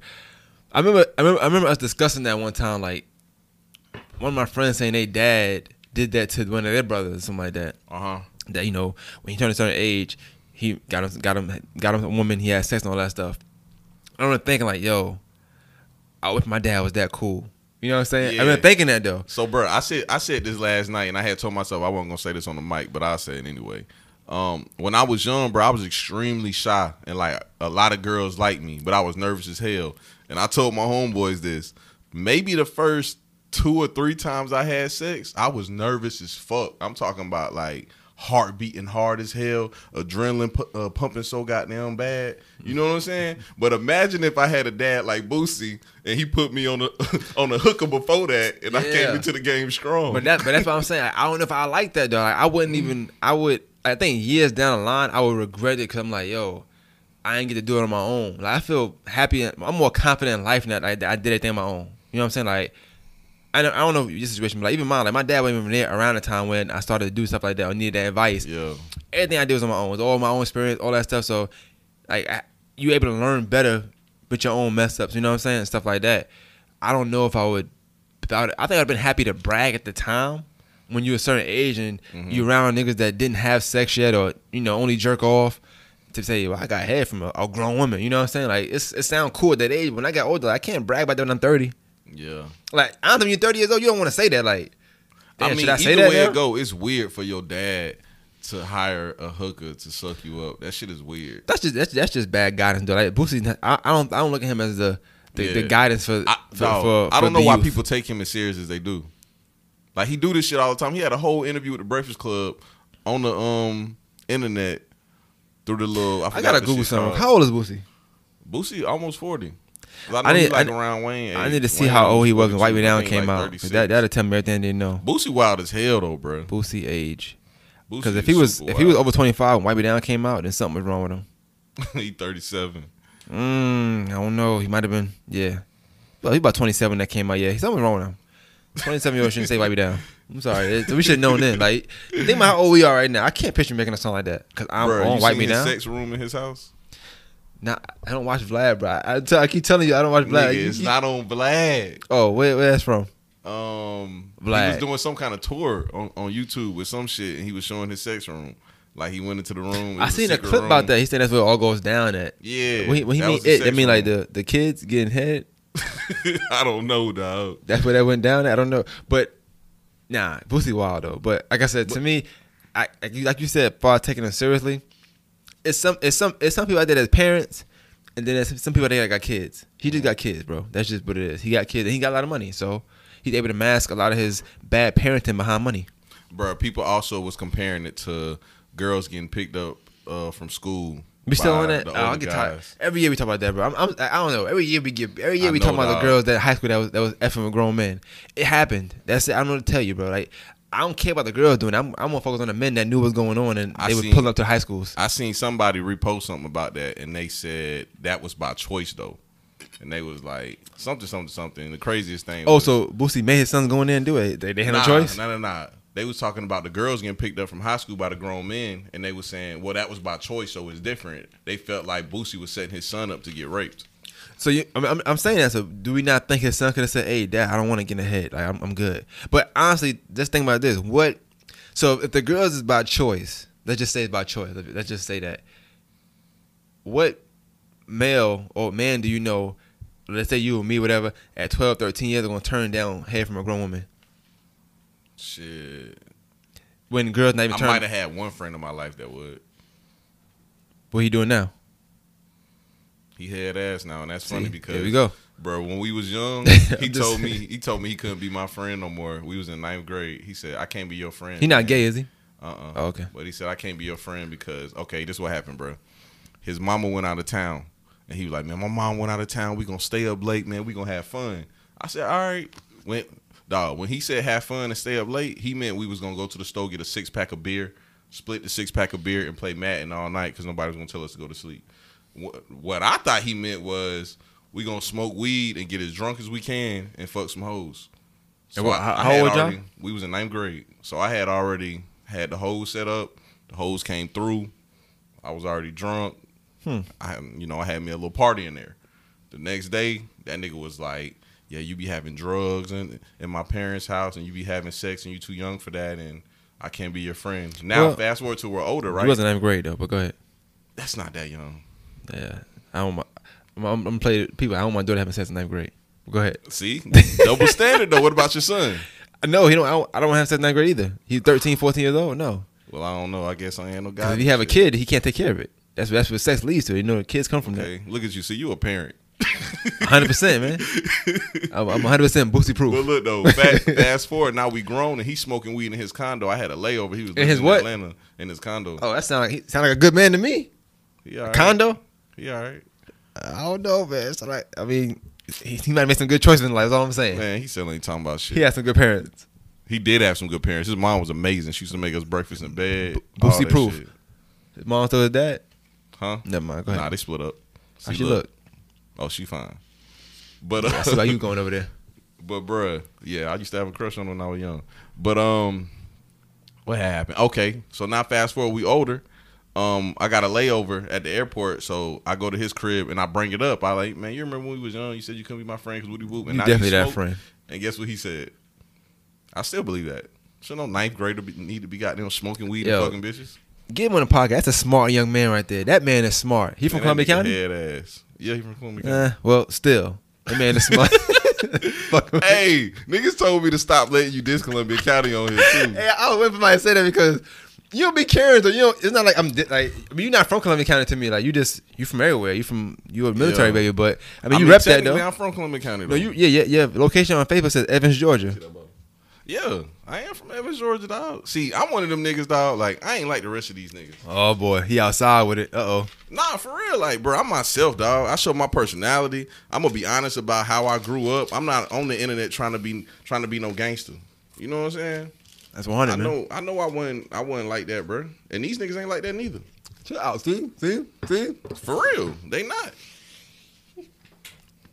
S6: I remember, I remember, I remember us discussing that one time. Like, one of my friends saying they dad did that to one of their brothers, or something like that.
S3: Uh-huh.
S6: That you know, when he turned a certain age, he got him, got him, got him a woman. He had sex and all that stuff. I remember thinking like, yo, I wish my dad was that cool. You know what I'm saying? I
S3: Yeah.
S6: remember thinking that though.
S3: So, bro, I said I said this last night, and I had told myself I wasn't gonna say this on the mic, but I'll say it anyway. Um, when I was young, bro, I was extremely shy, and like a lot of girls liked me, but I was nervous as hell. And I told my homeboys this. Maybe the first two or three times I had sex, I was nervous as fuck. I'm talking about like heart beating hard as hell, adrenaline pu- uh, pumping so goddamn bad. You know what I'm saying? But imagine if I had a dad like Boosie and he put me on the on the hooker before that, and I came into the game strong.
S6: But that, but that's what I'm saying. I don't know if I like that though. Like, I wouldn't even. I would. I think years down the line, I would regret it because I'm like, yo, I ain't get to do it on my own. Like I feel happy. and- I'm more confident in life now. That I, I did everything on my own. You know what I'm saying? Like. I don't, I don't know your situation, but like even mine, like my dad wasn't even there around the time when I started to do stuff like that or needed that advice.
S3: yeah,
S6: everything I did was on my own. It was all my own experience, all that stuff. So, like, I, you able to learn better with your own mess ups. You know what I'm saying? And stuff like that. I don't know if I would. I, would I think I'd been happy to brag at the time when you're a certain age and mm-hmm. you around niggas that didn't have sex yet or you know only jerk off to say, well, I got head from a, a grown woman. You know what I'm saying? Like, it's, it sounds cool at that age. When I got older, I can't brag about that when I'm 30.
S3: Yeah.
S6: Like, I don't think you're 30 years old. You don't want to say that. Like, damn,
S3: I mean,
S6: I say
S3: either
S6: that?
S3: way
S6: now?
S3: it go, it's weird for your dad to hire a hooker to suck you up. That shit is weird.
S6: That's just that's, that's just bad guidance though. Like Boosie, I, I don't I don't look at him as the the, the guidance for,
S3: I,
S6: for,
S3: dog,
S6: for
S3: I don't know why
S6: youth.
S3: people take him as serious as they do. Like he do this shit all the time. He had a whole interview with the Breakfast Club on the um internet through the little. I,
S6: I gotta Google something.
S3: called.
S6: How old is Boosie?
S3: Boosie almost forty. I
S6: I need-
S3: like
S6: I-
S3: around Wayne.
S6: I need to see
S3: Wayne
S6: how old he was when
S3: 42,
S6: Wipe Me Down came
S3: like
S6: out. That that'll tell me everything they know.
S3: Boosie wild as hell though, bro.
S6: Boosie age. Because if he was if he was over 25 when Wipe Me Down came out, then something was wrong with him.
S3: he thirty seven.
S6: Mm, I don't know. He might have been yeah. Well, he about 27 that came out. Yeah, something wrong with him. 27 year old shouldn't say Wipe Me Down. I'm sorry. We should have known then. Like think about how old we are right now. I can't picture him making a song like that because I'm
S3: Bro,
S6: on Wipe Me Down.
S3: sex room in his house?
S6: Nah, I don't watch Vlad, bro. I, I keep telling you I don't watch Vlad.
S3: Nigga,
S6: You-
S3: it's
S6: you-
S3: not on Vlad.
S6: oh, where where that's from?
S3: Um, he was doing some kind of tour on, on YouTube with some shit, and he was showing his sex room. Like he went into the room.
S6: I seen a clip
S3: room.
S6: about that. He said that's where it all goes down at.
S3: Yeah,
S6: When he, when he mean it, I mean like the the kids getting head.
S3: I don't know, dog.
S6: That's where that went down. At? I don't know, but nah, Boosie wild though. But like I said, to me, I like you, like you said, far taking it seriously. It's some it's some it's some people out there that's parents, and then there's some people out there that got kids. He just got kids, bro. That's just what it is. He got kids, and he got a lot of money, so he's able to mask a lot of his bad parenting behind money.
S3: Bro, people also was comparing it to girls getting picked up uh, from school.
S6: We still on that? Oh, I get tired. Every year we talk about that, bro. I'm, I'm, I don't know. Every year we get. Every year
S3: I
S6: we talk about the girls that high school that was that was effing with grown men. It happened. That's it. I don't know what to tell you, bro. Like I don't care about the girls doing. It. I'm I'm more focused on the men that knew what was going on and
S3: I
S6: they were pulling up to high schools.
S3: I seen somebody repost something about that, and they said that was by choice though, and they was like something, something, something. The craziest thing.
S6: Oh,
S3: was,
S6: so Boosie made his sons go in there and do it. They, they had
S3: nah,
S6: no choice.
S3: Nah, nah, nah. They was talking about the girls getting picked up from high school by the grown men, and they was saying, well, that was by choice, so it's different. They felt like Boosie was setting his son up to get raped.
S6: So you, I'm, I'm, I'm saying that. So do we not think his son could have said, "Hey, Dad, I don't want to get ahead. Like I'm, I'm good." But honestly, just think about this. What? So if the girls is by choice, let's just say it's by choice. Let's just say that. What male or man do you know? Let's say you or me, whatever, at 12, 13 years, are gonna turn down head from a grown woman
S3: Shit.
S6: when girls not even
S3: I
S6: turn.
S3: might have had one friend in my life that would.
S6: What are you doing now?
S3: He had ass now, and that's funny
S6: See,
S3: because
S6: there we go.
S3: bro. When we was young, he told me he told me he couldn't be my friend no more. We was in ninth grade. He said I can't be your friend.
S6: He not gay, is he?
S3: Uh uh
S6: Oh, okay.
S3: But he said I can't be your friend because okay, this what happened, bro. His mama went out of town, and he was like, man, my mom went out of town. We gonna stay up late, man. We gonna have fun. I said, all right. When dog, when he said have fun and stay up late, he meant we was gonna go to the store get a six pack of beer, split the six pack of beer, and play Madden all night because nobody was gonna tell us to go to sleep. What, what I thought he meant was we gonna smoke weed and get as drunk as we can and fuck some hoes.
S6: And what-
S3: I-
S6: how-
S3: I had
S6: old y'all?
S3: We was in ninth grade, so I had already had the hose set up. The hose came through. I was already drunk.
S6: Hmm.
S3: I, you know, I had me a little party in there. The next day, that nigga was like, "Yeah, you be having drugs in in my parents' house, and you be having sex, and you too young for that, and I can't be your friend." Now,
S6: Well,
S3: fast forward to we're older, right?
S6: He wasn't ninth grade though, but go ahead.
S3: That's not that young.
S6: Yeah, I don't. I'm, I'm, I'm play people. I don't want my daughter having sex in ninth grade. Go ahead.
S3: See, double standard though. What about your son?
S6: No, he don't. I don't, I don't have sex in ninth grade either. He's 13, 14 years old. No,
S3: Well, I don't know. I guess I ain't no guy.
S6: if you have a kid, he can't take care of it. That's that's what sex leads to. You know, kids come from
S3: okay, look at you. See, you a parent.
S6: 100 percent, man. I'm, I'm 100 percent proof.
S3: But look though, fast, fast forward. Now we grown, and he's smoking weed in his condo. I had a layover. He was
S6: In his what?
S3: Atlanta in his condo.
S6: Oh, that sound like he sound like a good man to me.
S3: Yeah, right.
S6: Condo.
S3: He all right.
S6: I don't know, man. It's like I mean, he, he might make some good choices in life. That's all I'm saying.
S3: Man, he still ain't talking about shit.
S6: He had some good parents.
S3: He did have some good parents. His mom was amazing. She used to make us breakfast in bed. all
S6: Boosie proof.
S3: shit.
S6: His mom still his dad.
S3: Huh?
S6: Never mind. Go ahead.
S3: Nah, they split up.
S6: How
S3: See,
S6: she look?
S3: Oh, she fine. But
S6: I
S3: uh,
S6: see why you going over there.
S3: But bruh, yeah, I used to have a crush on her when I was young. But um, what happened? Okay, so now fast forward, we older. Um, I got a layover at the airport, so I go to his crib and I bring it up. I like, man, you remember when we was young? You said you couldn't be my friend because Woody Whoop. And
S6: You definitely that friend.
S3: And guess what he said? I still believe that. So no ninth grader be, need to be goddamn smoking weed
S6: Yo.
S3: and fucking bitches.
S6: Get him on the podcast. That's a smart young man right there. That man is smart. He from
S3: Man,
S6: Columbia County.
S3: Head ass. Yeah, he from Columbia County.
S6: Eh, well, still, that man is smart.
S3: Hey, niggas told me to stop letting you diss Columbia County on here too.
S6: Hey, I was waiting for my to say that because you don't be caring. Though. You know, it's not like I'm di- like. I mean, you're not from Columbia County to me. Like you just you from everywhere. You from you a military
S3: Yeah.
S6: baby, but I mean, you rep that though.
S3: I'm from Columbia County.
S6: No, you yeah yeah yeah. Location on Facebook says Evans, Georgia.
S3: Yeah, I am from Evans, Georgia, dog. See, I'm one of them niggas, dog. Like, I ain't like the rest of these niggas.
S6: Oh boy, he outside with it. Uh oh.
S3: Nah, for real, like, bro, I'm myself, dog. I show my personality. I'm gonna be honest about how I grew up. I'm not on the internet trying to be trying to be no gangster. You know what I'm saying?
S6: That's 100.
S3: I
S6: man.
S3: know, I know, I wasn't, I wasn't like that, bro. And these niggas ain't like that neither.
S6: Chill out. See see see.
S3: For real, they not.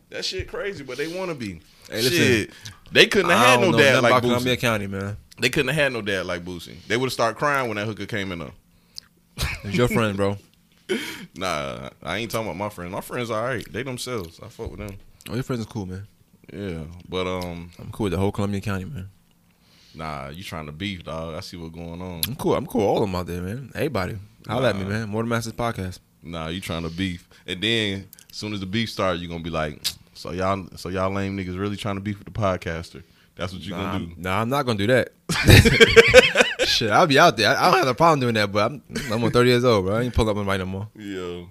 S3: That shit crazy, but they want to be.
S6: Hey, listen.
S3: shit, they couldn't have
S6: I
S3: had no dad like
S6: about
S3: Boosie.
S6: Columbia County, man.
S3: They couldn't have had no dad like Boosie. They would have started crying when that hooker came in though.
S6: It's your friend, bro.
S3: Nah, I ain't talking about my friend. My friends are all right. They themselves. I fuck with them.
S6: Oh, your friends is cool, man.
S3: Yeah, but um,
S6: I'm cool with the whole Columbia County, man.
S3: Nah, you trying to beef, dog? I see what's going on.
S6: I'm cool. I'm cool. All of them out there, man. Everybody. Holla at me, man. More than Masters podcast.
S3: Nah, you trying to beef, and then as soon as the beef start, you're gonna be like, so y'all, so y'all lame niggas really trying to beef with the podcaster. That's what you
S6: Nah,
S3: gonna do.
S6: nah, I'm not gonna do that. Shit, I'll be out there. I, I don't have a problem doing that, but I'm I'm 30 years old, bro. I ain't pull up right no more.
S3: Yeah,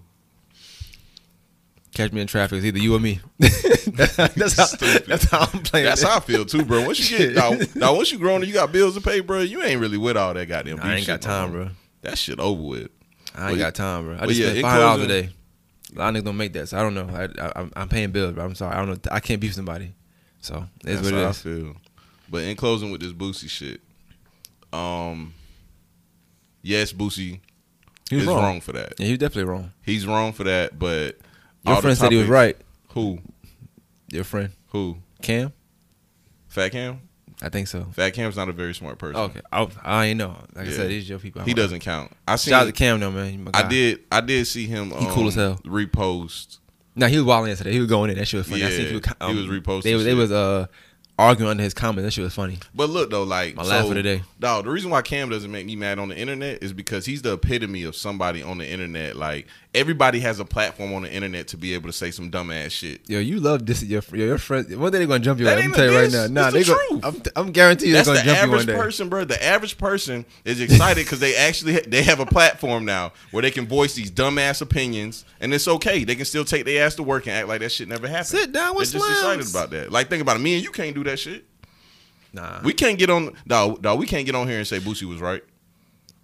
S6: Catch me in traffic. It's either you or me. that's, how,
S3: Stupid.
S6: that's how I'm playing.
S3: that's how I feel too, bro. Once you get now, now once you grown and you got bills to pay, bro, you ain't really with all that goddamn. Beef
S6: I ain't
S3: shit
S6: got time, bro.
S3: That shit over with.
S6: I ain't
S3: Well,
S6: got time, bro. I just
S3: yeah,
S6: spent five dollars a day. A lot of niggas don't make that, so I don't know. I, I, I'm, I'm paying bills, bro. I'm sorry. I don't know. I can't beef somebody. So
S3: That's
S6: what it
S3: how I feel. But in closing with this Boosie shit, um, yes, Boosie
S6: He was
S3: is
S6: wrong.
S3: wrong. for that.
S6: Yeah, he was definitely wrong.
S3: He's wrong for that. But
S6: Your friend said he was right.
S3: Who?
S6: Your friend
S3: Who?
S6: Cam,
S3: Fat Cam?
S6: I think so.
S3: Fat Cam's not a very smart person.
S6: Okay, I, I ain't know. Like I
S3: Yeah.
S6: said, these your people.
S3: He doesn't count. I seen.
S6: Shout out to Cam though, man. My
S3: I
S6: guy.
S3: did. I did see him. Um,
S6: He cool as hell.
S3: Repost.
S6: Nah, he was wilding yesterday. He was going in. That shit was funny. I
S3: Yeah,
S6: seen people. um,
S3: he was reposting
S6: They, was- they
S3: shit.
S6: was uh arguing under his comments. That shit was funny.
S3: But look though, like
S6: My laugh of the day.
S3: Dog, the reason why Cam doesn't make me mad on the internet is because he's the epitome of somebody on the internet. Like everybody has a platform on the internet to be able to say some dumbass shit.
S6: Yo, you love this. Your your, your friends. One day they're gonna jump you.
S3: That
S6: I'm
S3: ain't
S6: tell you right now. Nah, they
S3: the
S6: go. I'm, I'm guaranteed they're
S3: That's
S6: gonna
S3: the
S6: jump you one
S3: average
S6: day.
S3: person, bro. The average person is excited because they actually they have a platform now where they can voice these dumbass opinions, and it's okay. They can still take their ass to work and act like that shit never happened.
S6: Sit down with
S3: They're just excited about that. Like think about it. Me and you can't do that shit.
S6: Nah.
S3: We can't get on. Dog, dog, we can't get on here and say Boosie was right.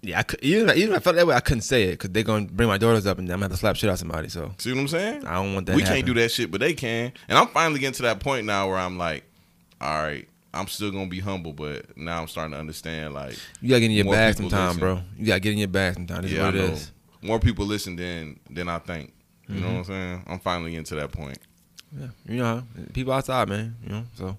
S6: Yeah, I could, even even if I felt that way, I couldn't say it because they're gonna bring my daughters up and I'm gonna have to slap shit out of somebody. So
S3: See what I'm saying?
S6: I don't want that.
S3: we can't do that shit, but they can. And I'm finally getting to that point now where I'm like, all right, I'm still gonna be humble, but now I'm starting to understand like,
S6: You gotta get in your bag sometime,
S3: listen.
S6: bro. You gotta get in your bag sometime. This
S3: yeah,
S6: is what it
S3: know
S6: is.
S3: more people listen than than I think. You
S6: Mm-hmm.
S3: know what I'm saying? I'm finally getting to that point.
S6: Yeah, you know, people outside, man. You know, so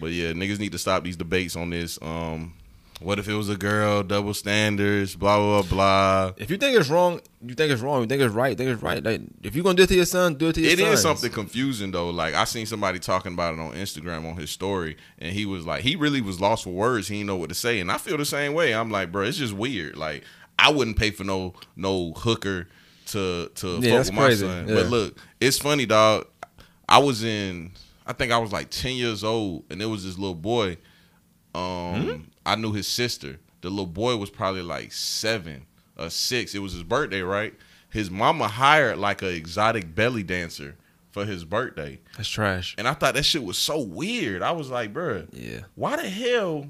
S3: But yeah, niggas need to stop these debates on this. Um, what if it was a girl? Double standards. Blah blah blah.
S6: if you think it's wrong, you think it's wrong. You think it's right. Think it's right. Like if you're gonna do it to your son, do it to your
S3: It
S6: son.
S3: is something confusing though. Like I seen somebody talking about it on Instagram on his story, and he was like, he really was lost for words. He didn't know what to say, and I feel the same way. I'm like, bro, it's just weird. Like I wouldn't pay for no no hooker to to
S6: Yeah,
S3: fuck with my
S6: crazy.
S3: son.
S6: Yeah.
S3: But look, it's funny, dog. I was in, I think I was like ten years old, and there was this little boy. Um,
S6: Hmm?
S3: I knew his sister. The little boy was probably like seven or six. It was his birthday, right? His mama hired like a exotic belly dancer for his birthday,
S6: That's trash.
S3: and I thought that shit was so weird. I was like, bruh,
S6: Yeah.
S3: why the hell?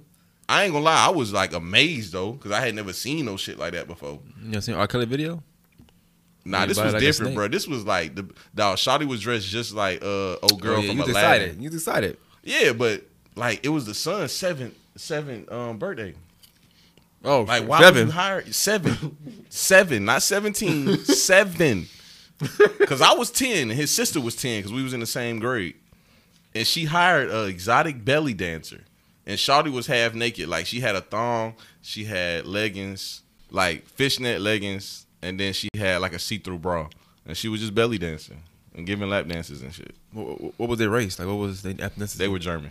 S3: I ain't gonna lie, I was like amazed though, because I had never seen no shit like that before.
S6: You know, seen R. Kelly video?
S3: Nah,
S6: Yeah,
S3: this was
S6: like
S3: different, bro. This was like the dog. Shotty was dressed just like uh old girl
S6: oh, yeah,
S3: from
S6: you
S3: Aladdin.
S6: excited. You was excited.
S3: Yeah, but like it was the son's seventh seventh um birthday.
S6: Oh,
S3: Like why
S6: Seven.
S3: would you hire seven, seven, not seventeen, seven? Because I was ten and his sister was ten because we was in the same grade, and she hired a exotic belly dancer, and Shawty was half naked. Like she had a thong, she had leggings, like fishnet leggings, and then she had like a see through bra, and she was just belly dancing and giving lap dances and shit.
S6: What, what- what was their race? Like, what was their ethnicity?
S3: They were German.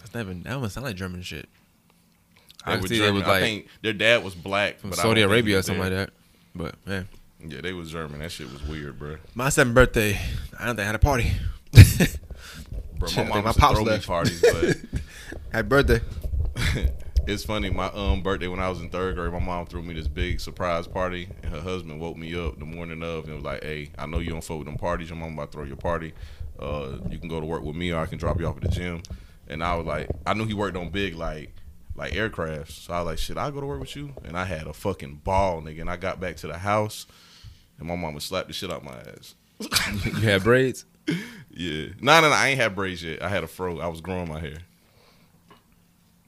S6: That's not even, that don't sound like German shit.
S3: They
S6: I
S3: were
S6: see they
S3: German.
S6: was
S3: I
S6: like
S3: think their dad was black
S6: from
S3: but
S6: Saudi Arabia or something
S3: there.
S6: like that. But man,
S3: Yeah, they was German. That shit was weird, bro.
S6: my seventh birthday, I don't think I had a party.
S3: Bro, my
S6: think
S3: mom
S6: my pops
S3: throw me
S6: left.
S3: parties, but
S6: Happy birthday.
S3: it's funny. My um birthday when I was in third grade, my mom threw me this big surprise party, and her husband woke me up the morning of and was like, "Hey, I know you don't fuck with them parties. Your mom about to throw your party. Uh, you can go to work with me, or I can drop you off at the gym." And I was like, I knew he worked on big like like aircrafts, so I was like, "Shit, I'll go to work with you." And I had a fucking ball, nigga. And I got back to the house, and my mama slapped the shit out my ass.
S6: You had braids?
S3: Yeah. No, no, no. I ain't had braids yet. I had a fro. I was growing my hair.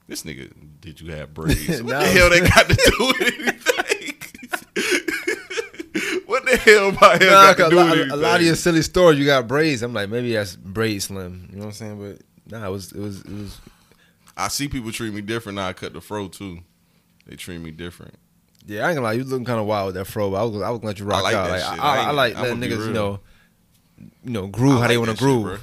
S3: This nigga, did you have braids? What
S6: No.
S3: the hell they got to do with anything? what the hell my hair
S6: Nah,
S3: got to do
S6: a,
S3: with
S6: lot,
S3: anything?
S6: a lot of your silly stories, you got braids. I'm like, maybe that's braid slim. You know what I'm saying? But nah, it was, it was, it was.
S3: I see people treat me different now. I cut the fro too. They treat me different.
S6: Yeah, I ain't gonna lie, you looking kind of wild with that fro. But I was, I was gonna let you rock
S3: like
S6: out.
S3: that
S6: Like,
S3: shit.
S6: I,
S3: I
S6: I,
S3: ain't-
S6: like letting niggas, you know, you know, groove
S3: I
S6: how they want to
S3: shit,
S6: groove.
S3: bro.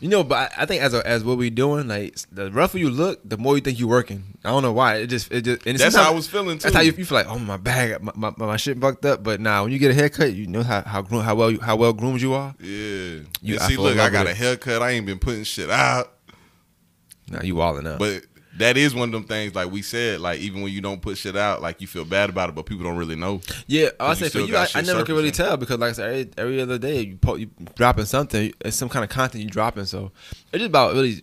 S6: You know, but I, I think as a, as what we doing, like the rougher you look, the more you think you're working. I don't know why. It just it just and
S3: That's how I was feeling too.
S6: That's how you, you feel like, oh my bag, my, my, my shit bucked up. But now when you get a haircut, you know how how, groom, how well you, how well groomed you are.
S3: Yeah.
S6: You-
S3: see, look, I got a haircut. I ain't been putting shit out.
S6: Now you walling up.
S3: But that is one of them things, like we said, like even when you don't put shit out, like you feel bad about it, but people don't really know.
S6: Yeah, I say for you, I, I never can really tell because, like I said, every, every other day you po- you dropping something, it's some kind of content you dropping. So it's just about really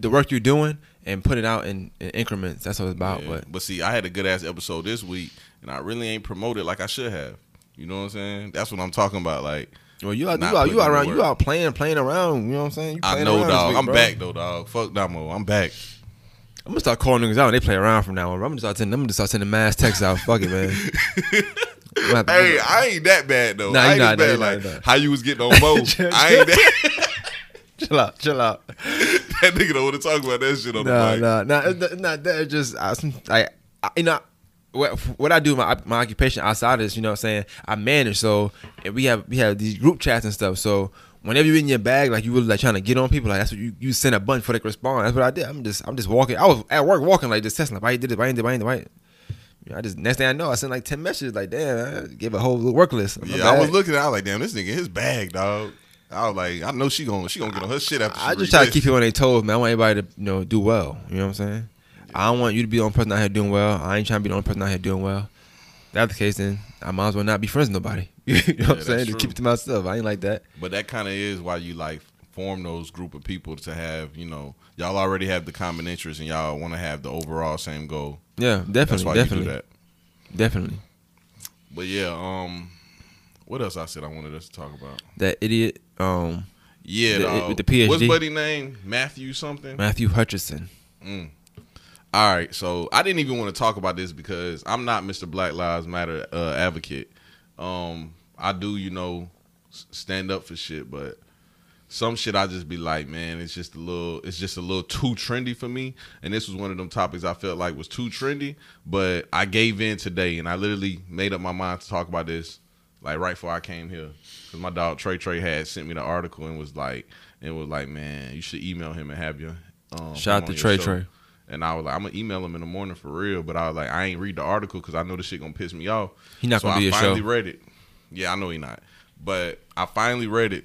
S6: the work you're doing and put it out in, in increments. That's what it's about.
S3: Yeah.
S6: But
S3: But see, I had a good ass episode this week, and I really ain't promoted like I should have. You know what I'm saying? That's what I'm talking about. Like
S6: well, you out, you out, you out around,
S3: the
S6: you
S3: work.
S6: out playing, playing around. You know what I'm saying? You
S3: I know, dog.
S6: week,
S3: I'm
S6: bro.
S3: back though, dog. Fuck Damo. I'm back.
S6: I'm gonna start calling niggas out. and They play around from now on. I'm gonna start sending. I'm gonna start sending mass texts out. Fuck it, man. I'm gonna have to-
S3: Hey, I ain't that bad though.
S6: Nah,
S3: I ain't
S6: not,
S3: as
S6: nah,
S3: bad like
S6: not.
S3: how you was getting on Mo. I ain't that.
S6: chill out, chill out.
S3: that nigga don't want to talk about that shit on
S6: Nah,
S3: the mic.
S6: nah, nah, nah. That just I, I, you know. What, what I do my my occupation outside of this, you know what I'm saying? I manage so we have we have these group chats and stuff. So whenever you're in your bag, like you really like trying to get on people, like that's what you, you send a bunch for they can respond. That's what I did. I'm just I'm just walking. I was at work walking like just testing like why you did it, why you did it, why you did why you- You I just next thing I know, I sent like ten messages. Like, damn, I gave a whole work list. My
S3: Yeah, I was looking at. it, I was like, damn, this nigga his bag, dog. I was like, I know she gonna she gonna get on her shit after.
S6: I just try to keep people on their toes, man. I want everybody to you know do well. You know what I'm saying? I don't want you to be the only person out here doing well. I ain't trying to be the only person out here doing well. If that's the case, then I might as well not be friends with nobody. you know what I'm saying?
S3: true.
S6: Just keep it to myself. I ain't like that.
S3: But that kind of is why you like form those group of people to have, you know, y'all already have the common interests and y'all want to have the overall same goal.
S6: Yeah,
S3: That's
S6: definitely,
S3: why
S6: definitely,
S3: you do that.
S6: definitely.
S3: But yeah, um, what else I said I wanted us to talk about?
S6: That idiot, um,
S3: Yeah,
S6: The-
S3: dog.
S6: with the PhD?
S3: What's buddy name? Matthew something.
S6: Matthew Hutchison.
S3: All right, so I didn't even want to talk about this because I'm not Mr. Black Lives Matter uh, advocate. Um, I do, you know, stand up for shit, but some shit I just be like, man, it's just a little, it's just a little too trendy for me. And this was one of them topics I felt like was too trendy, but I gave in today, and I literally made up my mind to talk about this like right before I came here because my dog Trey Trey had sent me the article and was like, and was like, man, you should email him and have your um,
S6: Shout out to Trey
S3: show."
S6: Trey.
S3: And I was like, I'm gonna email him in the morning for real. But I was like, I ain't read the article because I know this shit gonna piss me off.
S6: He not
S3: so
S6: gonna
S3: I
S6: do your
S3: finally
S6: show.
S3: read it. Yeah, I know he not. But I finally read it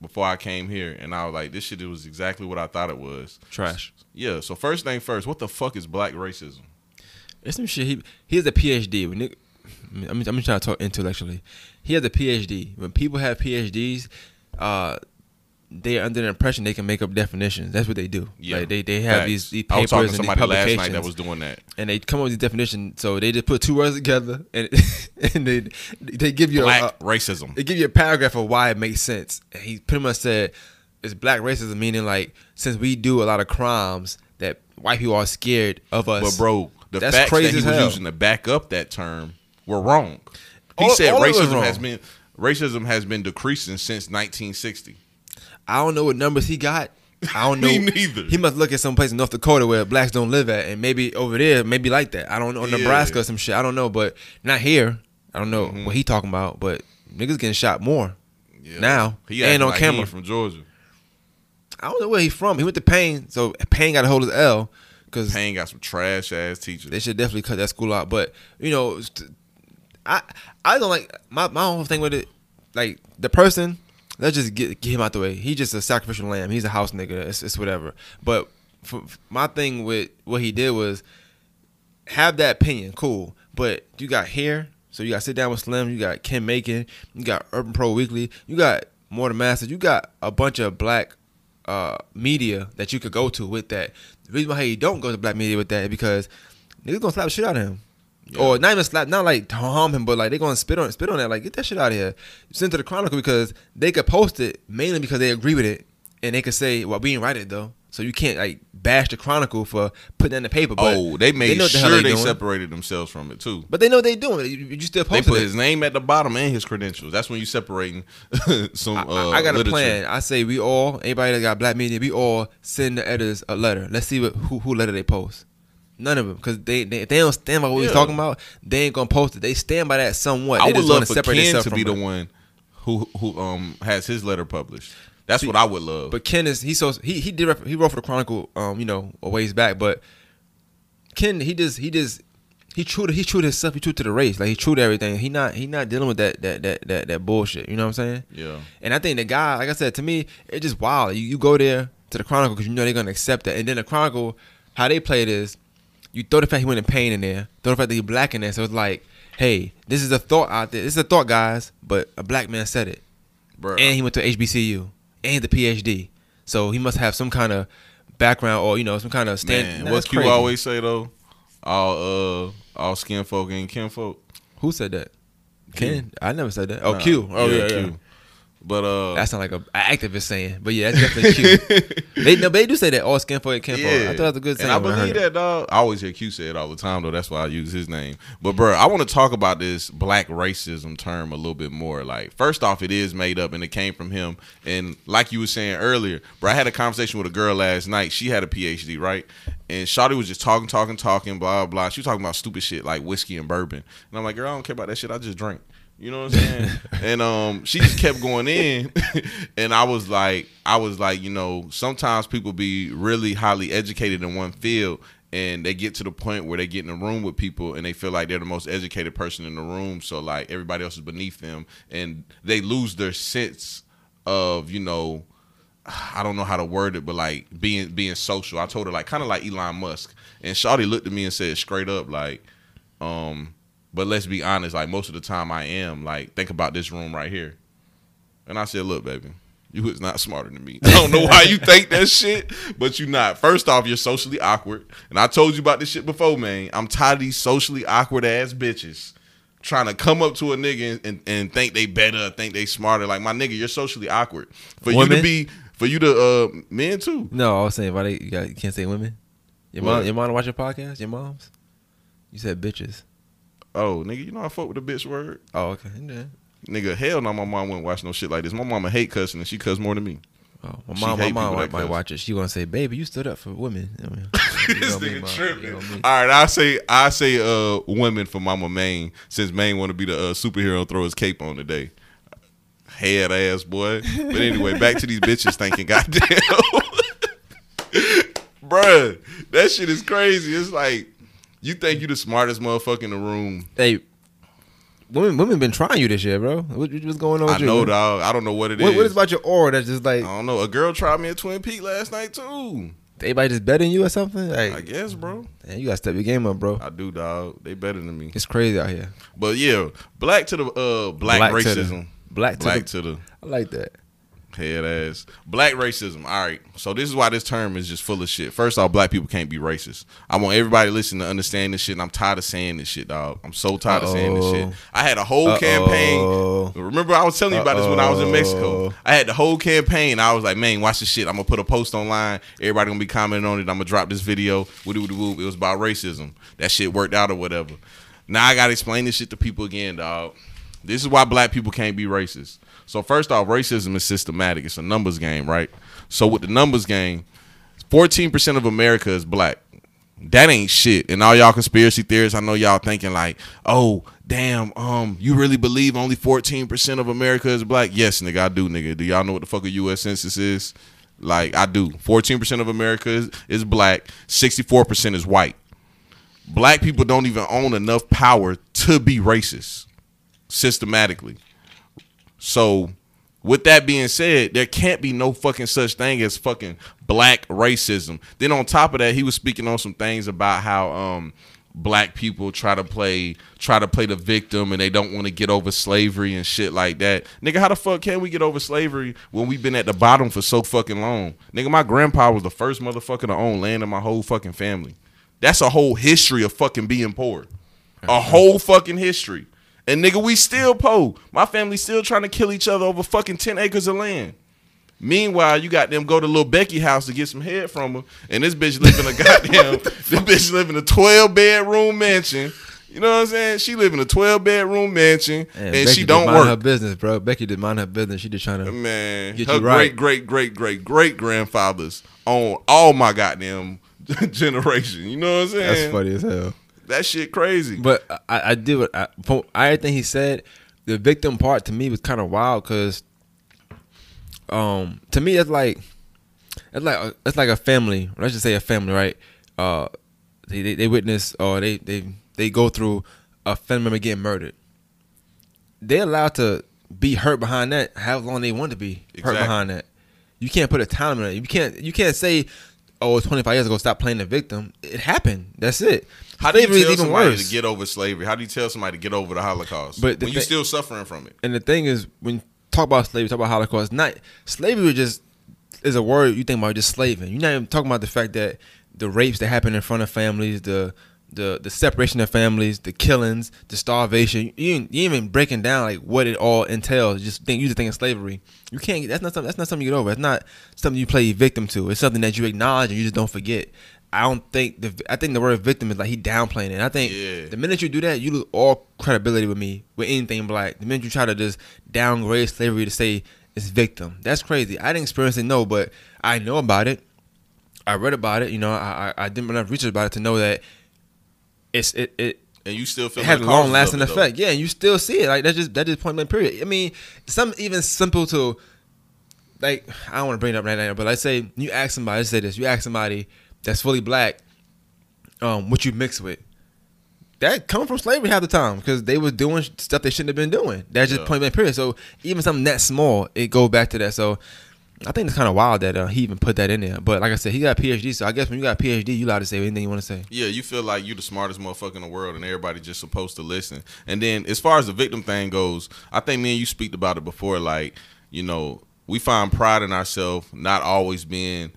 S3: before I came here, and I was like, this shit was exactly what I thought it was.
S6: Trash.
S3: Yeah. So first thing first, what the fuck is black racism?
S6: It's some shit. He he has a PhD. When Nick, I'm, I'm trying to talk intellectually. He has a PhD. When people have PhDs, uh, they are under the impression they can make up definitions. That's what they do.
S3: Yeah,
S6: like they, they have
S3: Facts.
S6: these, these
S3: I was
S6: papers
S3: talking
S6: and
S3: to somebody last night that was doing that.
S6: and they come up with these definitions. So they just put two words together, and and they they give you
S3: Black
S6: a,
S3: racism.
S6: they give you a paragraph of why it makes sense. And he pretty much said it's black racism, meaning like since we do a lot of crimes that white people are scared of us.
S3: But bro, the
S6: That's
S3: facts
S6: crazy
S3: that he was
S6: hell.
S3: using to back up that term were wrong. He
S6: All-
S3: said
S6: all
S3: racism has been racism has been decreasing since 1960.
S6: I don't know what numbers he got. I don't know.
S3: Me neither.
S6: He must look at some place in North Dakota where blacks don't live at, and maybe over there, maybe like that. I don't know,
S3: Yeah.
S6: Nebraska or some shit. I don't know, but not here. I don't know
S3: Mm-hmm.
S6: what he talking about, but niggas getting shot more
S3: Yeah.
S6: now
S3: he acting
S6: on
S3: like
S6: camera.
S3: ain't from Georgia.
S6: I don't know where he from. He went to Paine, so Paine got a hold his L because
S3: Paine got some trash ass teachers.
S6: they should definitely cut that school out. But you know, I I don't like my my whole thing with it. Like the person, let's just get get him out the way. He's just a sacrificial lamb. He's a house nigga. It's, it's whatever. But for, my thing with what he did was have that opinion, cool. But you got here, so you got sit down with Slim. You got Ken Macon. You got Urban Pro Weekly. You got More Than Masters. You got a bunch of black uh, media that you could go to with that. The reason why you don't go to black media with that is because niggas gonna slap shit out of him. Or not even slap, not like to harm him, but like they're gonna spit on spit on that. Like get that shit out of here. Send to the Chronicle because they could post it mainly because they agree with it, and they could say, "Well, we didn't write it though." So you can't like bash the Chronicle for putting that in the paper. But
S3: oh, they made
S6: know what the
S3: sure they separated themselves from it too.
S6: But they know they doing it. You, you still
S3: They put
S6: it.
S3: his name at the bottom and his credentials. That's when you separating some.
S6: I,
S3: uh,
S6: I got a plan. I say we all, anybody that got black media, we all send the editors a letter. Let's see what who, who letter they post. None of them, because they, they if they don't stand by what
S3: Yeah.
S6: we're talking about, they ain't gonna post it. They stand by that somewhat.
S3: I
S6: They
S3: would
S6: just
S3: love for Ken
S6: themselves
S3: to be the
S6: it.
S3: one who who um has his letter published. That's what I would love.
S6: But Ken is he so he he did he wrote for the Chronicle, um, you know, a ways back. But Ken he just he just he true to he true to himself. He true to the race. Like he true to everything. He not he not dealing with that that that that, that bullshit. You know what I'm saying?
S3: yeah,
S6: And I think the guy, like I said, to me, it's just wild. You, you go there to the Chronicle because you know they're gonna accept that, and then the Chronicle, how they play it is, you throw the fact he went in Paine in there, throw the fact that he black in there, so it's like, hey, this is a thought out there. This is a thought, guys, but a black man said it,
S3: bro.
S6: and he went to HBCU and the PhD, so he must have some kind of background or you know some kind of stand.
S3: Man, what Q
S6: crazy.
S3: always say though? All uh all skin folk ain't kin folk.
S6: Who said that? Ken. I never said that. Oh,
S3: Nah,
S6: Q. Oh yeah, yeah.
S3: But uh,
S6: That sound like a, a activist saying, but yeah, that's definitely cute. they no, they do say that all skin for it, can for it. I thought that was a good saying.
S3: And I believe
S6: it.
S3: that, dog. I always hear Q say it all the time, though. That's why I use his name. But, bro, I want to talk about this black racism term a little bit more. Like, first off, it is made up and it came from him. And like you were saying earlier, bro, I had a conversation with a girl last night. She had a PhD, right? And Shawty was just talking, talking, talking, blah, blah. She was talking about stupid shit like whiskey and bourbon. And I'm like, girl, I don't care about that shit. I just drink. You know what I'm saying? and um, she just kept going in, and I was like, I was like, you know, sometimes people be really highly educated in one field, and they get to the point where they get in a room with people and they feel like they're the most educated person in the room. So like everybody else is beneath them, and they lose their sense of you know. I don't know how to word it, but like being being social. I told her like kind of like Elon Musk, and Shawty looked at me and said straight up like, um, but let's be honest, like most of the time I am like think about this room right here, and I said, look, baby, you is not smarter than me. I don't know why you think that shit, but you're not. First off, you're socially awkward, and I told you about this shit before, man. I'm tired of these socially awkward ass bitches trying to come up to a nigga and, and, and think they better, think they smarter. Like my nigga, you're socially awkward. For you to be, for you to, uh, men too.
S6: No, I was saying why they you, got, you can't say women. Your mom,
S3: What?
S6: your mom watch your podcast. Your mom's. You said bitches.
S3: Oh, nigga, you know I fuck with a bitch word.
S6: Oh, okay. Yeah.
S3: Nigga, hell no, my mom wouldn't watch no shit like this. My mama hate cussing and she cuss more than me.
S6: Oh, my mom, my mom might,
S3: cuss.
S6: watch it. She gonna say, "Baby, you stood up for women." I mean, you know me, mom. You know.
S3: All right, I say I say uh women for Mama Maine since Maine want to be the uh, superhero and throw his cape on today. Head ass boy. But anyway, back to these bitches thinking goddamn. Bruh, that shit is crazy. It's like you think you the smartest motherfucker in the room.
S6: Hey, women, women been trying you this year, bro. What, what's going on?
S3: I
S6: you?
S3: know, dog. I don't know what it is.
S6: What, what is about your aura that's just like
S3: I don't know. A girl tried me at Twin Peak last night too.
S6: everybody just betting you or something?
S3: I guess, bro.
S6: man, you gotta step your game up, bro.
S3: I do, dog. They better than me.
S6: It's crazy out here.
S3: But yeah, black to the uh black,
S6: Black to the-
S3: racism.
S6: Black to
S3: black
S6: the,
S3: to the
S6: I like that.
S3: Head ass. Black racism. All right. So this is why this term is just full of shit. First off, black people can't be racist. I want everybody listening to understand this shit. And I'm tired of saying this shit, dog. I'm so tired of saying this shit. I had a whole
S6: Uh-oh.
S3: campaign. Remember, I was telling you about this when I was in Mexico. I had the whole campaign. I was like, man, watch this shit. I'm gonna put a post online. Everybody gonna be commenting on it. I'm gonna drop this video. Woody woody woo. It was about racism. That shit worked out or whatever. Now I gotta explain this shit to people again, dog. This is why black people can't be racist. So first off, racism is systematic. It's a numbers game, right? So with the numbers game, 14% of America is black. That ain't shit. And all y'all conspiracy theorists, I know y'all thinking like, oh, damn, um, you really believe only 14% of America is black? Yes, nigga, I do, nigga. Do y'all know what the fuck a US census is? Like, I do. 14% of America is, is black, 64% is white. Black people don't even own enough power to be racist systematically. So, with that being said, there can't be no fucking such thing as fucking black racism. Then on top of that, he was speaking on some things about how um black people try to play try to play the victim and they don't want to get over slavery and shit like that. Nigga, how the fuck can we get over slavery when we've been at the bottom for so fucking long? Nigga, my grandpa was the first motherfucker to own land in my whole fucking family. That's a whole history of fucking being poor. A whole fucking history. And nigga, we still po. My family still trying to kill each other over fucking 10 acres of land. Meanwhile, you got them go to little Becky house to get some head from her, and this bitch live in a goddamn this bitch live in a 12 bedroom mansion. You know what I'm saying? She live in a 12 bedroom mansion
S6: Man,
S3: and
S6: Becky
S3: she don't
S6: mind her business, bro. Becky did mind her business. She just trying to.
S3: Man,
S6: Get
S3: her
S6: you right.
S3: great great great great great grandfathers on all my goddamn generation. You know what I'm saying?
S6: That's funny as hell.
S3: That shit crazy.
S6: But I, I did what I, from everything he said. The victim part to me was kind of wild because, um, to me it's like, it's like a, it's like a family. Let's just say a family, right? Uh, they they, they witness or they they they go through a family member getting murdered. They're allowed to be hurt behind that. How long they want to be hurt behind that. You can't put a time on it. You can't you can't say, oh, it's 25 years ago. Stop playing the victim. It happened. That's it.
S3: How do you
S6: Slavery
S3: tell
S6: even
S3: somebody
S6: worse.
S3: to get over slavery? How do you tell somebody to get over the Holocaust?
S6: But the
S3: when
S6: you're
S3: still suffering from it.
S6: And the thing is, when you talk about slavery, talk about Holocaust, not slavery was just is a word you think about just slaving. You're not even talking about the fact that the rapes that happen in front of families, the the the separation of families, the killings, the starvation. You you even breaking down like what it all entails. You just think you just think of slavery. You can't. That's not something. That's not something you get over. It's not something you play victim to. It's something that you acknowledge and you just don't forget. I don't think the I think the word victim is like he downplaying it. I think
S3: Yeah.
S6: the minute you do that, you lose all credibility with me with anything black. The minute you try to just downgrade slavery to say it's victim, that's crazy. I didn't experience it, no, but I know about it. I read about it. You know, I I, I did enough research about it to know that it's it it.
S3: And you still feel
S6: It has a long lasting
S3: it, though.
S6: effect, yeah. And you still see it, like that's just that just point blank period. I mean, some even simple to, like I don't want to bring it up right now, but let's say you ask somebody, let's say this, you ask somebody that's fully black, um, what you mix with. That come from slavery half the time because they was doing stuff they shouldn't have been doing. That's just
S3: Yeah.
S6: point blank period. So even something that small, it go back to that. So I think it's kind of wild that uh, he even put that in there. But like I said, he got a PhD. So I guess when you got a PhD, you allowed to say anything you want to say.
S3: Yeah, you feel like you're the smartest motherfucker in the world, and everybody just supposed to listen. And then as far as the victim thing goes, I think me and you speak about it before. Like, you know, we find pride in ourselves, not always being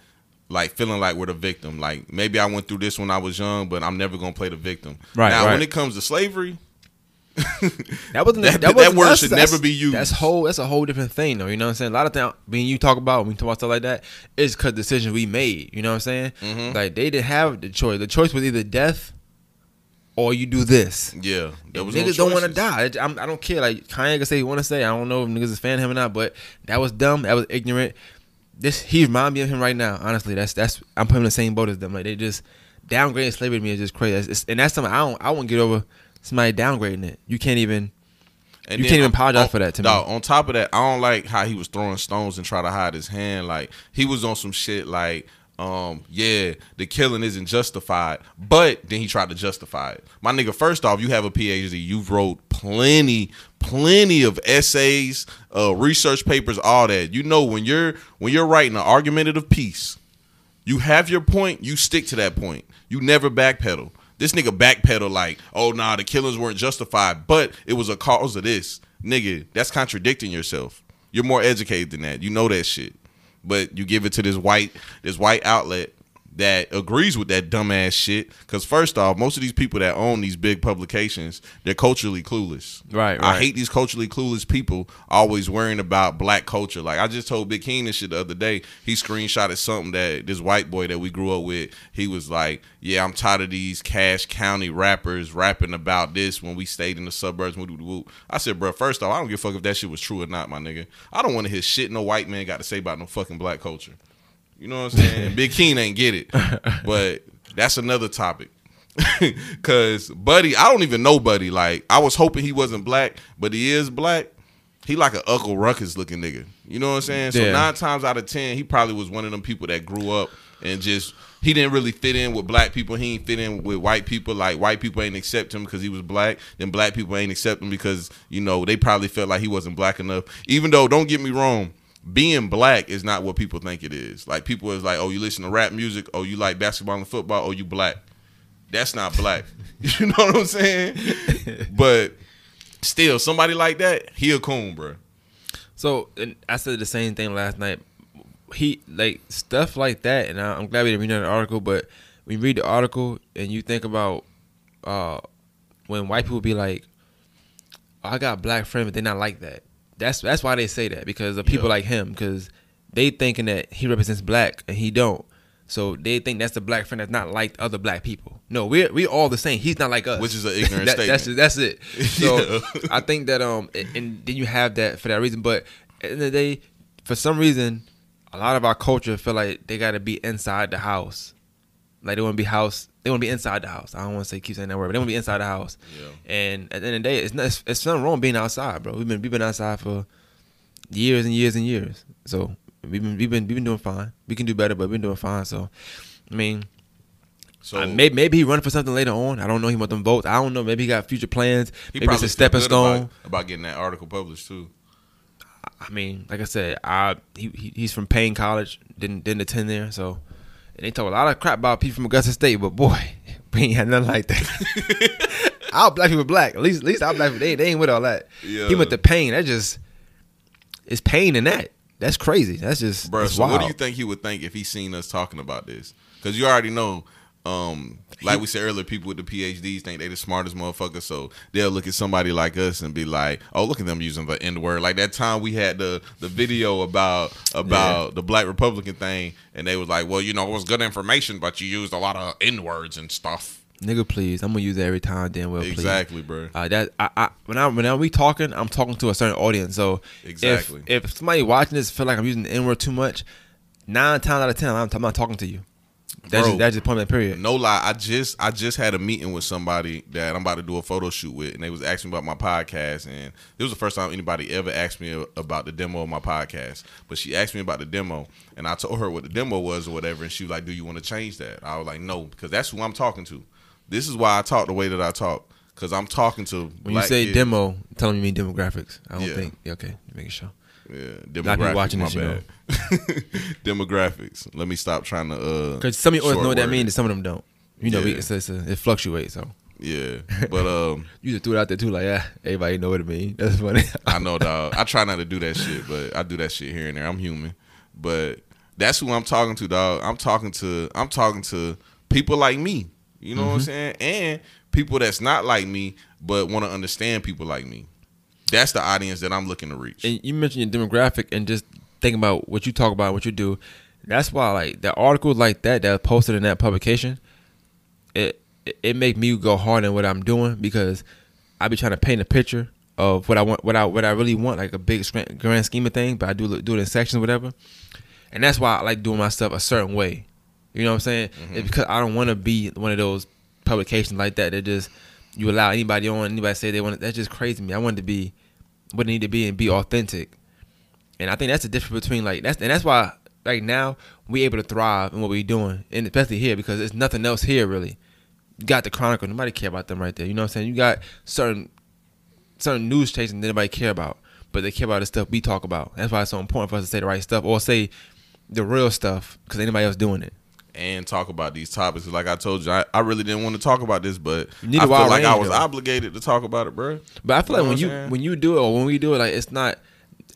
S3: like feeling like we're the victim. Like maybe I went through this when I was young, but I'm never gonna play the victim.
S6: Right,
S3: now, when it comes to slavery,
S6: That wasn't
S3: That-
S6: that,
S3: that word
S6: us.
S3: should
S6: That's-
S3: never be used.
S6: That's whole. That's a whole different thing, though. You know what I'm saying? A lot of time, when you talk about when you talk about stuff like that, it's because decisions we made. You know what I'm saying?
S3: Mm-hmm.
S6: Like they didn't have the choice. The choice was either death or you do this.
S3: yeah, there was
S6: niggas
S3: no
S6: don't want to die. I'm, I don't care. Like Kanye can say he want to say. I don't know if niggas is fan of him or not, but that was dumb. That was ignorant. This he remind me of him right now. Honestly, that's that's I'm putting him in the same boat as them. Like they just downgrading slavery to me is just crazy. It's- it's- and that's something I don't I won't get over. Somebody downgrading it. You can't even.
S3: And
S6: You can't even apologize
S3: on-
S6: for that to me.
S3: dawg, On top of that, I don't like how he was throwing stones and try to hide his hand. Like he was on some shit like, um, yeah, the killing isn't justified, but then he tried to justify it. My nigga, first off, you have a PhD. You've wrote plenty, plenty of essays, uh, research papers, all that. You know when you're when you're writing an argumentative piece, you have your point, you stick to that point. You never backpedal. This nigga backpedal like, oh nah, the killings weren't justified, but it was a cause of this. Nigga, that's contradicting yourself. You're more educated than that. You know that shit. But you give it to this white this white outlet that agrees with that dumbass shit. Cause first off, most of these people that own these big publications, they're culturally clueless.
S6: Right,
S3: I hate these culturally clueless people always worrying about black culture. Like I just told Big King this shit the other day. He screenshotted something that this white boy that we grew up with. He was like, "Yeah, I'm tired of these Cash County rappers rapping about this when we stayed in the suburbs." Woo, woo, woo." I said, "Bro, first off, I don't give a fuck if that shit was true or not, my nigga. I don't want to hear shit no white man got to say about no fucking black culture." You know what I'm saying? Big King ain't get it, but that's another topic. Cause Buddy, I don't even know Buddy. Like I was hoping he wasn't black, but he is black. He like an Uncle Ruckus looking nigga. You know what I'm saying? So
S6: Yeah.
S3: nine times out of ten, he probably was one of them people that grew up and just he didn't really fit in with black people. He ain't fit in with white people. Like white people ain't accept him because he was black. Then black people ain't accept him because you know they probably felt like he wasn't black enough. Even though, don't get me wrong, being black is not what people think it is. Like people is like, oh, you listen to rap music, oh, you like basketball and football, oh, you black. That's not black. you know what I'm saying? but still, somebody like that, he a coon, bro.
S6: So and I said the same thing last night. He like stuff like that, and I, I'm glad we didn't read that article. But when you read the article and you think about uh, when white people be like, oh, "I got black friends, but they're not like that." That's that's why they say that because of people
S3: Yeah.
S6: like him, because they thinking that he represents black and he don't. So they think that's the black friend that's not like other black people. No, we're we all the same. He's not like us.
S3: Which is an ignorant
S6: That- That's
S3: statement.
S6: that's it. So
S3: Yeah.
S6: I think that um and, and then you have that for that reason. But at the end of the day, for some reason, a lot of our culture feel like they got to be inside the house. Like they want to be house. They want to be inside the house. I don't want to say keep saying that word, but they want to be inside the house.
S3: Yeah.
S6: And at the end of the day, it's not. It's, it's nothing wrong being outside, bro. We've been we've been outside for years and years and years. So we've been we've been we've been doing fine. We can do better, but we've been doing fine. So I mean,
S3: So
S6: uh, maybe maybe he running for something later on. I don't know. He want them votes. I don't know. Maybe he got future plans.
S3: he
S6: maybe it's a stepping stone.
S3: about, about getting that article published too.
S6: I mean, like I said, I he, he he's from Paine College. Didn't didn't attend there, so and they talk a lot of crap about people from Augusta State, but boy, we ain't had nothing like that. our black people black. At least at least our black people they, they ain't with all that.
S3: Yeah.
S6: He went to Paine. That just it's pain in that. That's crazy. That's just
S3: Bro, so what do you think he would think if he seen us talking about this? Because you already know, um, like we said earlier, people with the PhDs think they're the smartest motherfucker, so they'll look at somebody like us and be like, "Oh, look at them using the N word." Like that time we had the the video about about the Black Republican thing, and they was like, "Well, you know, it was good information, but you used a lot of N words and stuff."
S6: Nigga, please. I'm gonna use it every time. Damn well, please.
S3: Exactly, bro.
S6: Uh, that I, I when I when I'm we talking, I'm talking to a certain audience. So
S3: Exactly.
S6: if, if somebody watching this feel like I'm using the N word too much, nine times out of ten, I'm, I'm not talking to you. That's
S3: Bro.
S6: just, that's just point blank period.
S3: No lie, I just I just had a meeting with somebody that I'm about to do a photo shoot with, and they was asking me about my podcast, and it was the first time anybody ever asked me about the demo of my podcast. But she asked me about the demo, and I told her what the demo was or whatever, and she was like, "Do you want to change that?" I was like, "No," because that's who I'm talking to. This is why I talk the way that I talk, because I'm talking to.
S6: When you say
S3: kids.
S6: demo, tell them you mean demographics. I don't
S3: Yeah.
S6: think. Okay, making sure.
S3: Yeah, demographics,
S6: watching this, you
S3: bad. demographics. Let me stop trying to. uh
S6: Because some of you know what that means, and some of them don't. You know, we, it's, it's a, it fluctuates. So
S3: Yeah, but um.
S6: you just threw it out there too, like yeah, everybody know what it means. That's funny.
S3: I know, dog. I try not to do that shit, but I do that shit here and there. I'm human, but that's who I'm talking to, dog. I'm talking to. I'm talking to people like me. You know what I'm saying? And people that's not like me, but want to understand people like me. That's the audience that I'm looking to reach.
S6: and you mentioned your demographic and just thinking about what you talk about, what you do. That's why like the articles like that that posted in that publication, it it, make me go hard in what I'm doing because I be trying to paint a picture of what I want, what I what I really want, like a big grand scheme of thing. But I do do it in sections, whatever. And that's why I like doing my stuff a certain way. You know what I'm saying? Mm-hmm. It's because I don't want to be one of those publications like that that just you allow anybody on, anybody say they want. it. That's just crazy to me. I want to be what it need to be and be authentic. And I think that's the difference between like that's and that's why like now we able to thrive in what we doing, and especially here because there's nothing else here really. You got the Chronicle, nobody care about them right there. You know what I'm saying? You got certain certain news stations that nobody care about, but they care about the stuff we talk about. That's why it's so important for us to say the right stuff or say the real stuff because anybody else doing it.
S3: And talk about these topics. Like I told you, I, I really didn't want to talk about this, but I feel like I was
S6: though.
S3: obligated to talk about it, bro.
S6: But I feel
S3: You
S6: like when you
S3: saying?
S6: when you do it or when we do it, like it's not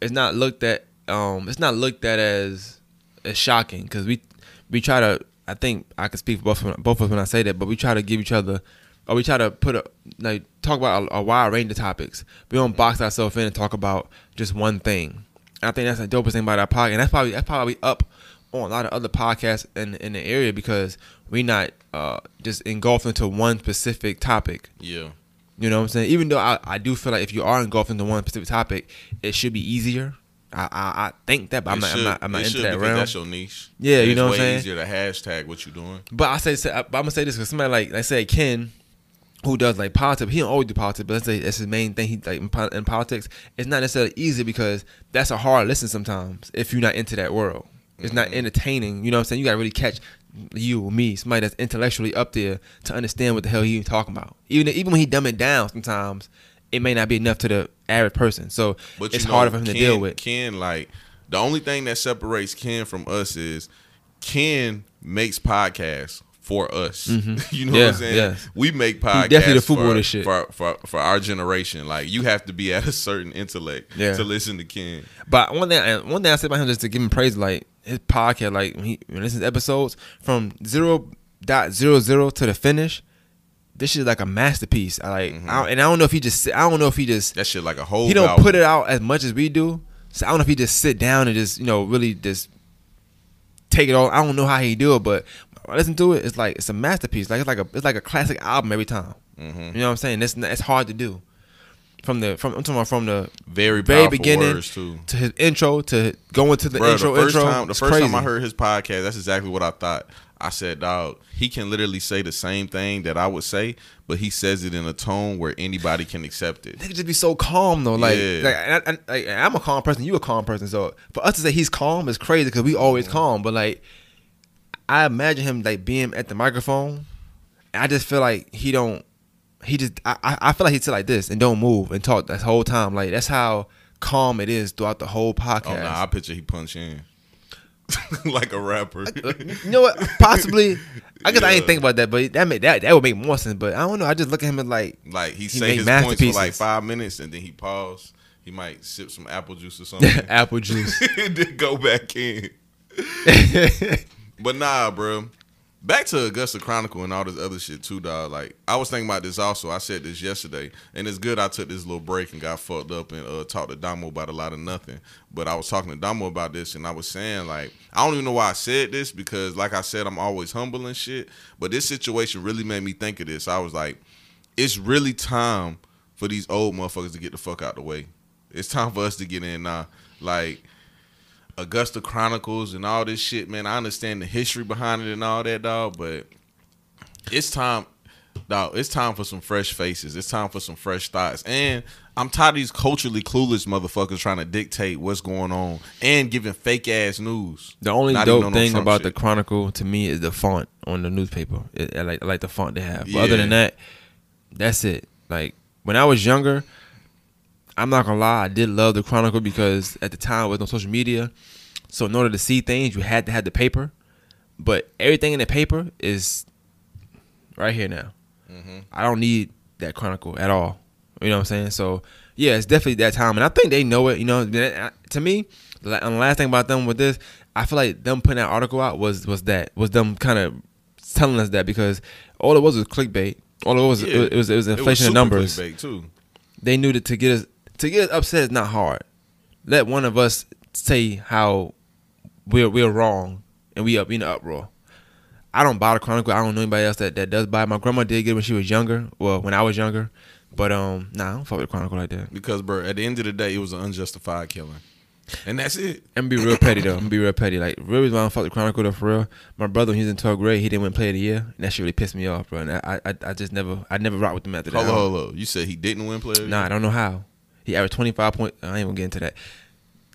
S6: it's not looked at um it's not looked at as as shocking because we we try to I think I can speak for both of- both of us when I say that, but we try to give each other or we try to put a like talk about a, a wide range of topics. We don't box ourselves in and talk about just one thing. And I think that's the dopest thing about our podcast. And that's probably that's probably up on a lot of other podcasts in in the area because we not uh just engulfed into one specific topic.
S3: Yeah,
S6: You know what I'm saying? Even though I, I do feel like if you are engulfed into one specific topic, it should be easier. I I, I think that, but I'm
S3: It
S6: not, I'm
S3: should-
S6: not I'm not into that realm.
S3: That's your niche.
S6: Yeah,
S3: And
S6: you know what I'm
S3: way
S6: saying?
S3: Easier to hashtag what you're doing.
S6: But I say, say I, but I'm gonna say this because somebody like I say Ken, who does like politics, he don't always do politics, but let's say that's his main thing. He like in, in politics, it's not necessarily easy because that's a hard listen sometimes if you're not into that world. It's not entertaining. You know what I'm saying? You gotta really catch you or me, somebody that's intellectually up there to understand what the hell he talking about. Even even when he dumb it down, sometimes it may not be enough to the average person. So
S3: But
S6: it's
S3: know,
S6: harder for him to deal with.
S3: Ken, like the only thing that separates Ken from us is Ken makes podcasts for us. you know
S6: Mm-hmm. Yeah,
S3: what I'm saying?
S6: yes.
S3: We make podcasts
S6: definitely the football
S3: for,
S6: shit.
S3: For, for for our generation. Like you have to be at a certain intellect
S6: Yeah.
S3: to listen to Ken.
S6: But one thing, one thing I said about him just to give him praise, like his podcast, like when he when he listens to episodes from zero dot zero zero to the finish, this shit is like a masterpiece. I like,
S3: Mm-hmm.
S6: I and I don't know if he just, I don't know if he just,
S3: That shit like a whole
S6: he don't
S3: album.
S6: put it out as much as we do. So I don't know if he just sit down and just, you know, really just take it all. I don't know how he do it, but I listen to it, it's like it's a masterpiece. Like it's like a it's like a classic album every time.
S3: Mm-hmm.
S6: You know what I'm saying? It's it's hard to do. From the from I'm talking about from the
S3: Very
S6: very beginning to his intro to going to the
S3: Bro,
S6: intro
S3: the first
S6: intro.
S3: time the first time I heard his podcast, that's exactly what I thought. I said, dog, he can literally say the same thing that I would say, but he says it in a tone where anybody can accept it.
S6: They just be so calm though. Like,
S3: Yeah.
S6: like, I, and, like, and I'm a calm person. You a calm person. So for us to say he's calm is crazy because we always calm. But like, I imagine him like being at the microphone. And I just feel like he don't. He just. I, I I feel like he sit like this and don't move and talk the whole time. Like that's how calm it is throughout the whole podcast.
S3: Oh nah, I picture he punch in. like a rapper.
S6: Uh, you know what? Possibly. I guess I
S3: Yeah.
S6: didn't think about that, but that make, that that would make more sense. But I don't know. I just look at him as like
S3: like he,
S6: He
S3: say his points for like five minutes and then he pause. He might sip some apple juice or something.
S6: apple juice.
S3: and then go back in. But nah, bro. Back to Augusta Chronicle and all this other shit too, dog. Like I was thinking about this also. I said this yesterday, and it's good I took this little break and got fucked up and uh, talked to Damo about a lot of nothing. But I was talking to Damo about this, and I was saying like I don't even know why I said this because, like I said, I'm always humble and shit. But this situation really made me think of this. I was like, it's really time for these old motherfuckers to get the fuck out the way. It's time for us to get in now. Like Augusta Chronicles and all this shit, man. I understand the history behind it and all that, dog. But it's time, dog. It's time for some fresh faces. It's time for some fresh thoughts. And I'm tired of these culturally clueless motherfuckers trying to dictate what's going on and giving fake ass news.
S6: The only
S3: Not
S6: dope thing about
S3: shit.
S6: the Chronicle to me is the font on the newspaper. It, I like I like the font they have. But other than that, that's it. Like when I was younger, I'm not gonna lie, I did love the Chronicle because at the time there was no social media. So in order to see things, you had to have the paper. But everything in the paper is right here now.
S3: Mm-hmm.
S6: I don't need that Chronicle at all. You know what I'm saying? So yeah, it's definitely that time, and I think they know it. You know, to me, the and the last thing about them with this, I feel like them putting that article out was was that was them kind of telling us that because all it was was clickbait. All it was
S3: Yeah.
S6: it was it was
S3: It was
S6: inflation of numbers.
S3: clickbait, too.
S6: They knew that to get us to get upset is not hard. Let one of us say how we're we're wrong and we up in the uproar. I don't buy the Chronicle. I don't know anybody else that, that does buy. it. My grandma did get it when she was younger. Well, when I was younger. But um, nah, I don't fuck with the Chronicle like that.
S3: Because, bro, at the end of the day, it was an unjustified killing, and that's it.
S6: I'm gonna be real petty though. I'm gonna be real petty. Like real reason why I don't fuck with the Chronicle though for real. My brother, when he was in 12th grade, he didn't win Play of the Year, and that shit really pissed me off, bro. And I I, I just never I never rock with them after that.
S3: Hold
S6: I
S3: on, hold on. You said he didn't win play. of the
S6: Nah, I don't know how. He averaged 25 point. I ain't even get into that.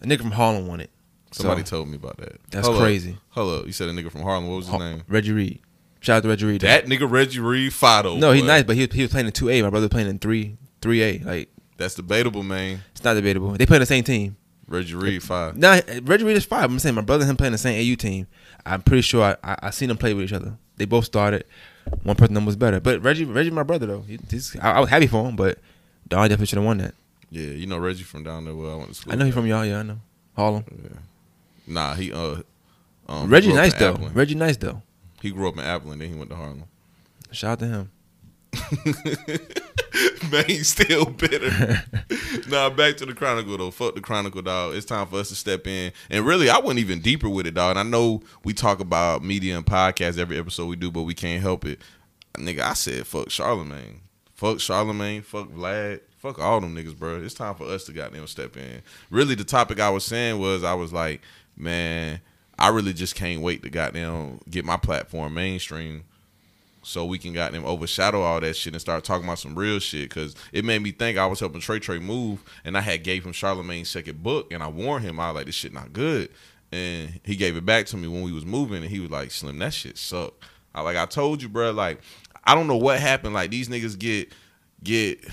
S6: A nigga from Harlem won it.
S3: Somebody
S6: So,
S3: told me about that.
S6: That's crazy.
S3: Hold up. You said a nigga from Harlem. What was his
S6: Har-
S3: name?
S6: Reggie Reed. Shout out to Reggie Reed.
S3: That nigga Reggie Reed Fido.
S6: no, he's nice, but he, he was playing in 2A. My brother playing in 3 3A. Like
S3: That's debatable, man.
S6: it's not debatable. They play on the same team.
S3: Reggie Reed five.
S6: Nah, Reggie Reed is five. I'm saying my brother and him playing the same AU team. I'm pretty sure I, I, I seen them play with each other. They both started. One person was better, but Reggie Reggie my brother though. He, I, I was happy for him, but Don definitely should have won that.
S3: Yeah, you know Reggie from down there where I went to school.
S6: I know he's from y'all. Yeah, I know Harlem. Yeah.
S3: Nah, he uh. Um,
S6: Reggie nice though.
S3: Appleton.
S6: Reggie nice though.
S3: He grew up in Appleton, then he went to Harlem.
S6: Shout out to him.
S3: Man, he's still bitter. nah, back to the Chronicle though. Fuck the Chronicle, dog. It's time for us to step in. And really, I went even deeper with it, dog. And I know we talk about media and podcasts every episode we do, but we can't help it. Nigga, I said fuck Charlemagne. Fuck Charlemagne. Fuck Vlad. Fuck all them niggas, bro. It's time for us to goddamn step in. Really, the topic I was saying was I was like, man, I really just can't wait to goddamn get my platform mainstream so we can goddamn overshadow all that shit and start talking about some real shit. Cause it made me think I was helping Trey Trey move, and I had gave him Charlemagne's second book, and I warned him I was like this shit not good, and he gave it back to me when we was moving, and he was like Slim, that shit suck. I like I told you, bro. Like I don't know what happened. Like these niggas get get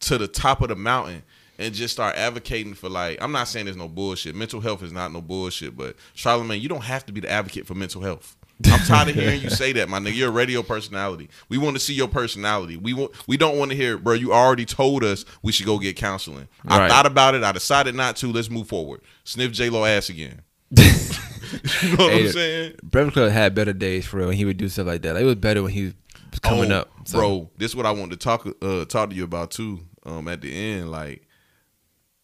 S3: to the top of the mountain and just start advocating for like I'm not saying there's no bullshit. Mental health is not no bullshit, but Charlemagne, you don't have to be the advocate for mental health. I'm tired of hearing you say that, my nigga. You're a radio personality. We want to see your personality. We want. We don't want to hear, bro. You already told us we should go get counseling. I thought about it. I decided not to. Let's move forward. Sniff J Lo ass again. you know what
S6: Hey,
S3: I'm saying?
S6: Breakfast Club had better days for real. When he would do stuff like that. Like, it was better when he was coming
S3: Oh,
S6: up. So.
S3: bro. This is what I wanted to talk uh, talk to you about too. Um, at the end, like,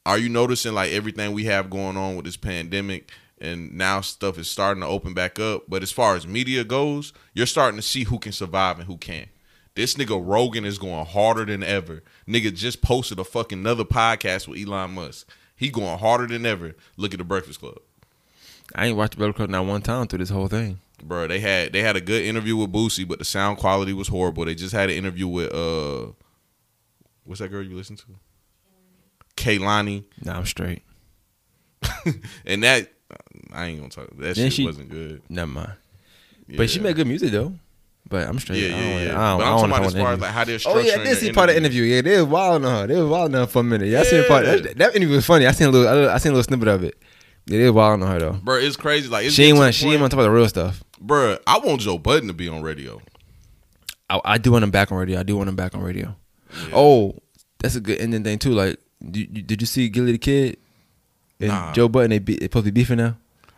S3: are you noticing like everything we have going on with this pandemic, and now stuff is starting to open back up? But as far as media goes, you're starting to see who can survive and who can't. This nigga Rogan is going harder than ever. Nigga just posted a fucking another podcast with Elon Musk. He going harder than ever. Look at the Breakfast Club.
S6: I ain't watched the Breakfast Club not one time through this whole thing.
S3: Bro, they had they had a good interview with Boosie, but the sound quality was horrible. They just had an interview with uh, what's that girl you listen to? Kehlani,
S6: Nah, I'm straight.
S3: and that I ain't gonna talk. That
S6: Then
S3: shit
S6: she-
S3: wasn't good.
S6: Never mind. But she made good music though. But I'm straight.
S3: Yeah,
S6: I don't
S3: yeah, yeah.
S6: I don't,
S3: But
S6: I
S3: I'm
S6: don't
S3: talking about as far as like how they're
S6: Oh yeah, I
S3: structuring
S6: did see part of the
S3: interview.
S6: Yeah, they was wild on her. They was wild on her for a minute. Yeah, I seen part.
S3: Yeah.
S6: That, that interview was funny. I seen a little. I seen a little snippet of it. Yeah, they was wild on her though.
S3: Bro, it's crazy. Like it's
S6: She ain't want. She ain't want to talk about the real stuff.
S3: Bro, I want Joe Budden to be on radio.
S6: I, I do want him back on radio. I do want him back on radio. Oh, that's a good ending thing too. Like, did you, did you see Gillie the Kid and
S3: Nah.
S6: Joe Budden? They, be, they supposed to be beefing now.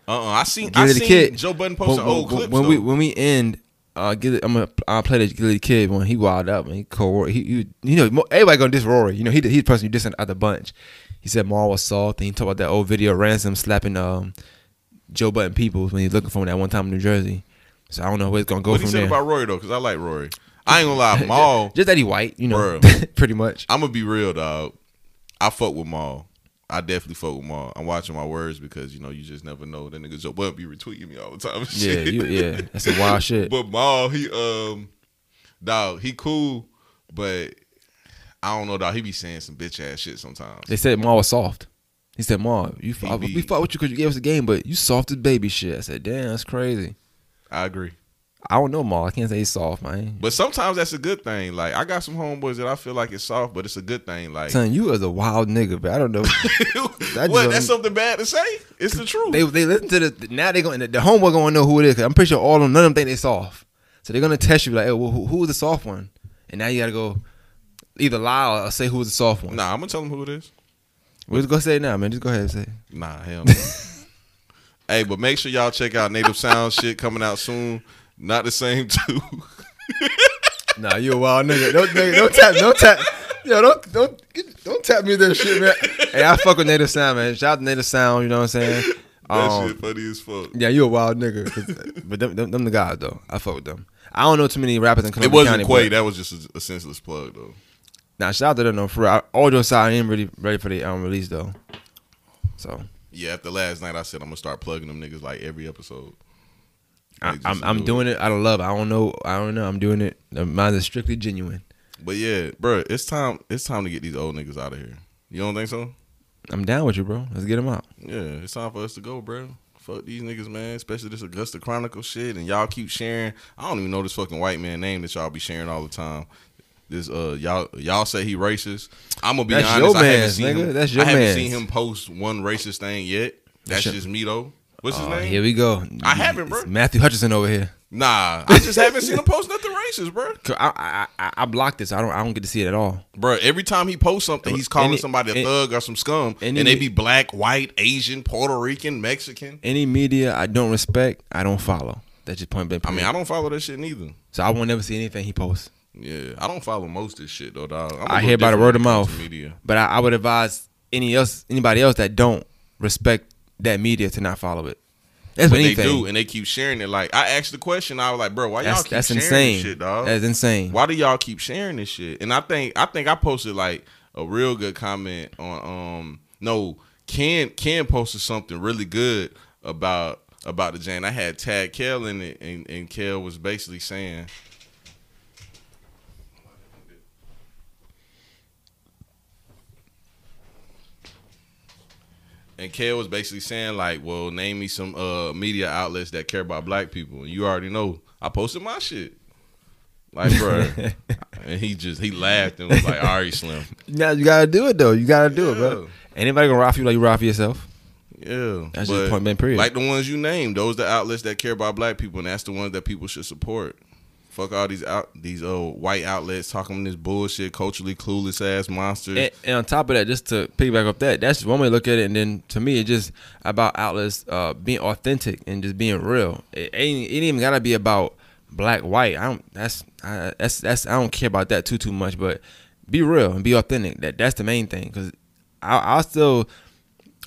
S3: Uh, uh I seen. I
S6: Gillie the
S3: seen
S6: Kid.
S3: Joe Budden post
S6: when,
S3: an old clip.
S6: when we when we end. Uh, Gillie, I'm gonna I'll play the Gillie the Kid when he wild up and he co he, he you know everybody gonna diss Rory. You know he the- he the person you dissing out the bunch. He said Mal was soft and he talked about that old video of ransom slapping um Joe Budden Peoples when he was looking for him that one time in New Jersey. So I don't know where it's gonna go
S3: what he
S6: from
S3: said
S6: there.
S3: about Rory though, because I like Rory. I ain't gonna lie, Mal.
S6: just that he white, you know, pretty much.
S3: I'm gonna be real, dog. I fuck with Mal. I definitely fuck with Mal. I'm watching my words because you know you just never know. That nigga Joe Bud be retweeting me all the time.
S6: Yeah, you, yeah, that's some wild shit.
S3: But Mal, he um, dog, he cool, but I don't know, dog. He be saying some bitch ass shit sometimes.
S6: They said Mal was soft. He said, Mal, you fought,
S3: be-
S6: we fought with you because you gave us a game, but you soft as baby shit. I said, damn, that's crazy.
S3: I agree.
S6: I don't know Mal. I can't say he's soft, man.
S3: But sometimes that's a good thing. Like I got some homeboys that I feel like it's soft, but it's a good thing. Like
S6: Son, you is a wild nigga, but I don't know. That
S3: what? That's something bad to say? It's the truth.
S6: they they listen to the now they going the, homeboy gonna know who it is. I'm pretty sure all of them none of them think they soft. So they're gonna test you like, hey, well, who, who was the soft one? And now you gotta go either lie or say who was the soft one.
S3: nah, I'm gonna tell them who it is.
S6: We're just gonna say it now, man. Just go ahead and say. it.
S3: Nah, hell no. hey, but make sure y'all check out Native Sound shit coming out soon. Not the same too.
S6: Nah, you a wild nigga. Don't, nigga, don't tap, don't tap. Yo, don't don't don't tap me that shit, man. Hey, I fuck with Native Sound, man. Shout out to Native Sound. You know what I'm saying?
S3: that
S6: Um,
S3: shit funny as fuck.
S6: Yeah, you a wild nigga. but them, them, them the guys though. I fuck with them. I don't know too many rappers in
S3: It wasn't
S6: County.
S3: Quay. That was just a, a senseless plug though.
S6: Nah, shout out to them though. For real. I- all jokes aside, I ain't really ready for the um, release though. So
S3: Yeah, after last night, I said I'm gonna start plugging them niggas like every episode.
S6: I,
S3: just
S6: I'm I'm
S3: do
S6: doing it out of love. I don't know. I don't know. I'm doing it. Mine is strictly genuine.
S3: But yeah, bro, it's time. It's time to get these old niggas out of here. You don't think so?
S6: I'm down with you, bro. Let's get them out.
S3: Yeah, it's time for us to go, bro. Fuck these niggas, man. Especially this Augusta Chronicle shit, and y'all keep sharing. I don't even know this fucking white man name that y'all be sharing all the time. This uh, y'all y'all say he racist. I'm gonna be
S6: That's
S3: honest.
S6: your
S3: I haven't
S6: mans,
S3: seen
S6: nigga.
S3: him.
S6: That's your
S3: I haven't
S6: mans.
S3: seen him post one racist thing yet. That's
S6: your-
S3: just me though. What's his
S6: Oh,
S3: name?
S6: here we go.
S3: I haven't, bro.
S6: It's Matthew Hutchinson over here.
S3: Nah, I just haven't seen him post nothing racist, bro.
S6: 'Cause I, I I I blocked this. I don't I don't get to see it at all.
S3: Bro, every time he posts something, he's calling
S6: Any-
S3: somebody a
S6: any-
S3: thug or some scum,
S6: any-
S3: and they be black, white, Asian, Puerto Rican, Mexican.
S6: Any media I don't respect, I don't follow. That's just point blank.
S3: I mean. I don't follow that shit neither.
S6: so I won't never see anything he posts.
S3: Yeah, I don't follow most of this shit though, dog.
S6: I hear by the word of
S3: when it comes
S6: mouth.
S3: Media.
S6: But I, I would advise any else anybody else that don't respect that media to not follow it. That's
S3: But they
S6: anything.
S3: do, and they keep sharing it. Like I asked the question, I was like, bro, why y'all
S6: that's
S3: keep
S6: that's
S3: sharing
S6: insane.
S3: this shit, dog?
S6: That's insane.
S3: Why do y'all keep sharing this shit? And I think I think I posted like a real good comment on um no Ken Ken posted something really good about about the Jane. I had tag Kel in it and, and Kel was basically saying And Kel was basically saying like, "Well, name me some uh, media outlets that care about black people." And you already know, I posted my shit. Like, bro, and he just he laughed and was like, "All right, Slim."
S6: Now you gotta do it though. You gotta do it, bro. Anybody gonna rock you like you rock yourself?
S3: Yeah,
S6: That's just
S3: but
S6: point blank period.
S3: Like the ones you named, those the outlets that care about black people, and that's the ones that people should support. Fuck all these out these uh white outlets talking this bullshit, culturally clueless ass monsters.
S6: And, and on top of that, just to piggyback off that, that's one way to look at it. And then to me, it's just about outlets uh, being authentic and just being real. It ain't, it ain't even gotta be about black, white. I don't. That's I, that's that's. I don't care about that too too much. But be real and be authentic. That that's the main thing. Because I I still.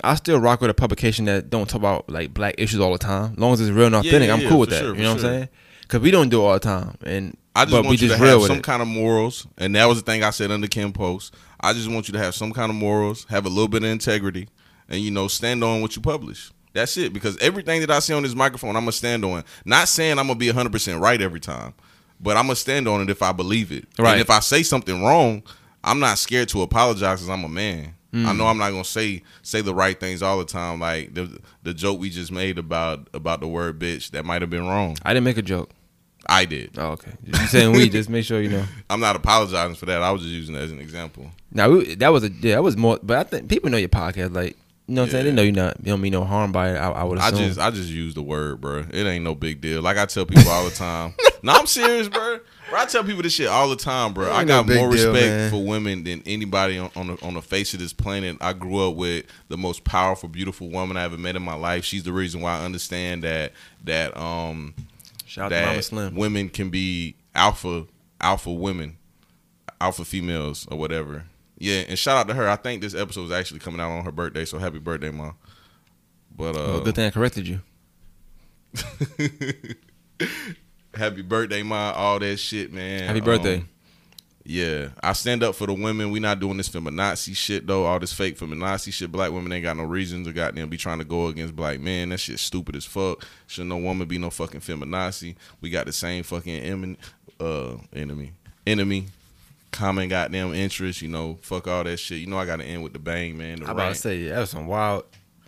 S6: I still rock with a publication that don't talk about like black issues all the time. As long as it's real and authentic,
S3: yeah,
S6: I'm
S3: yeah,
S6: cool with that.
S3: sure,
S6: you know
S3: for
S6: what I'm saying? Because we don't do it all the time, and
S3: I just
S6: but
S3: want
S6: we
S3: you
S6: just
S3: to have some
S6: it.
S3: kind of morals, and that was the thing I said under Kim post. I just want you to have some kind of morals, have a little bit of integrity, and you know, stand on what you publish. That's it. Because everything that I say on this microphone, I'm gonna stand on. Not saying I'm gonna be 100 percent right every time, but I'm gonna stand on it if I believe it.
S6: Right.
S3: And if I say something wrong, I'm not scared to apologize because I'm a man. I know mm. I'm not gonna say say the right things all the time. Like the the joke we just made about about the word bitch that might have been wrong.
S6: I didn't make a joke.
S3: I did.
S6: Oh, okay. You saying we? just make sure you know.
S3: I'm not apologizing for that. I was just using it as an example.
S6: Now that was a yeah, that was more. But I think people know your podcast. Like you know, what I'm saying they know you not you don't mean no harm by it. I, I would
S3: I just I just use the word, bro. It ain't no big deal. Like I tell people all the time. no, I'm serious, bro. Bro, I tell people this shit all the time, bro. I
S6: Ain't no
S3: got more
S6: deal,
S3: respect
S6: man.
S3: for women than anybody on, on the on the face of this planet. I grew up with the most powerful, beautiful woman I ever met in my life. She's the reason why I understand that that um
S6: Shout out to Mama
S3: that
S6: Slim.
S3: women can be alpha alpha women, alpha females or whatever. Yeah, and shout out to her. I think this episode is actually coming out on her birthday, so happy birthday, mom. But uh,
S6: Oh, good thing I corrected you.
S3: happy birthday, ma, all that shit, man.
S6: Happy birthday.
S3: Um, Yeah, I stand up for the women. We not doing this feminazi shit though. All this fake feminazi shit. Black women ain't got no reason to goddamn be trying to go against black men. That shit stupid as fuck. Should no woman be no fucking feminazi. We got the same fucking em- uh, enemy, enemy, common goddamn interest. You know, fuck all that shit. You know, I got to end with the bang, man. The
S6: I about to say that was some wild.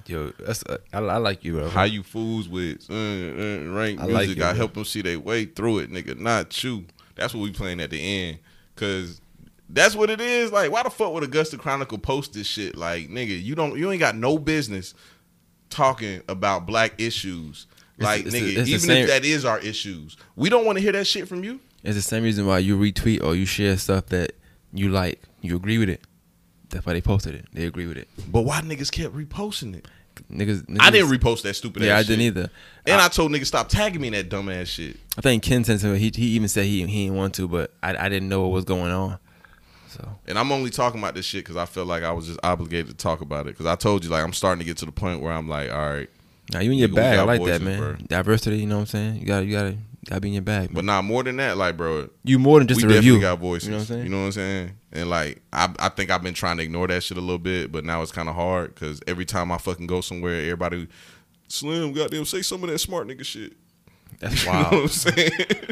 S6: Yo, that's uh, I, I like you, bro.
S3: How you fools with uh, uh, rank
S6: I
S3: music?
S6: like it,
S3: I
S6: bro.
S3: help them see their way through it, nigga. Not you. That's what we playing at the end, cause that's what it is. Like, why the fuck would Augusta Chronicle post this shit? Like, nigga, you don't, you ain't got no business talking about black issues. Like,
S6: it's
S3: nigga,
S6: it's the
S3: even if that is our issues, we don't want to hear that shit from you.
S6: It's the same reason why you retweet or you share stuff that you like. You agree with it. That's why they posted it. They agree with it.
S3: But why niggas kept reposting it?
S6: Niggas, niggas
S3: I didn't repost that stupid.
S6: Yeah, I
S3: shit.
S6: didn't either.
S3: And I, told niggas stop tagging me in that dumb ass shit.
S6: I think Ken sent to he he even said he he didn't want to, but I I didn't know what was going on. So
S3: And I'm only talking about this shit because I felt like I was just obligated to talk about it. Because I told you, like, I'm starting to get to the point where I'm like, all right,
S6: now you in your bag. I like that, man.
S3: bro.
S6: Diversity. You know what I'm saying? You got you got to got to be in your bag.
S3: but
S6: Man.
S3: not more than that. Like, bro,
S6: You more than just a review.
S3: got voices.
S6: You know what I'm saying?
S3: You know what I'm saying? And like, I, I think I've been trying to ignore that shit a little bit, but now it's kind of hard because every time I fucking go somewhere, everybody, Slim, goddamn, say some of that smart nigga shit.
S6: That's
S3: You know what I'm
S6: wild.
S3: saying?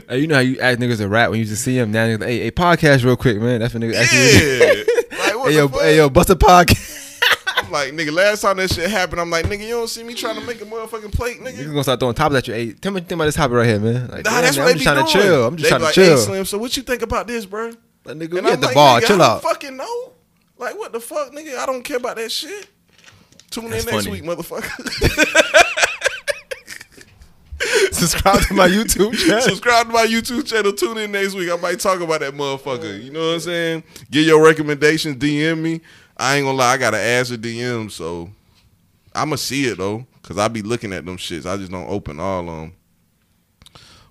S6: hey, you know how you ask niggas a rap when you just see him. Now, niggas, hey, hey, podcast real quick, man. That's when niggas ask you.
S3: yeah. like, what
S6: Hey yo,
S3: fuck?
S6: hey yo, bust a podcast.
S3: I'm like, nigga, last time that shit happened, I'm like, nigga, you don't see me trying to make a motherfucking plate, nigga.
S6: Niggas gonna start throwing topics at you. Hey, tell me think about this topic right here, man. Like,
S3: Nah,
S6: damn,
S3: that's
S6: man,
S3: what
S6: I'm
S3: they
S6: just
S3: be
S6: trying
S3: doing.
S6: to chill. I'm just
S3: They
S6: trying
S3: be
S6: to chill.
S3: Hey, Slim, so what you think about this, bro?
S6: Like, nigga,
S3: And
S6: we at
S3: I'm
S6: the
S3: like,
S6: bar. Chill
S3: I
S6: out.
S3: don't fucking know. Like, what the fuck, nigga? I don't care about that shit. Tune
S6: That's
S3: in next
S6: funny.
S3: week, motherfucker.
S6: Subscribe to my YouTube channel.
S3: Subscribe to my YouTube channel. Tune in next week. I might talk about that motherfucker. You know what I'm saying? Get your recommendations. DM me. I ain't gonna lie. I got to answer DM, so I'ma see it though, cause I be looking at them shits. I just don't open all of them.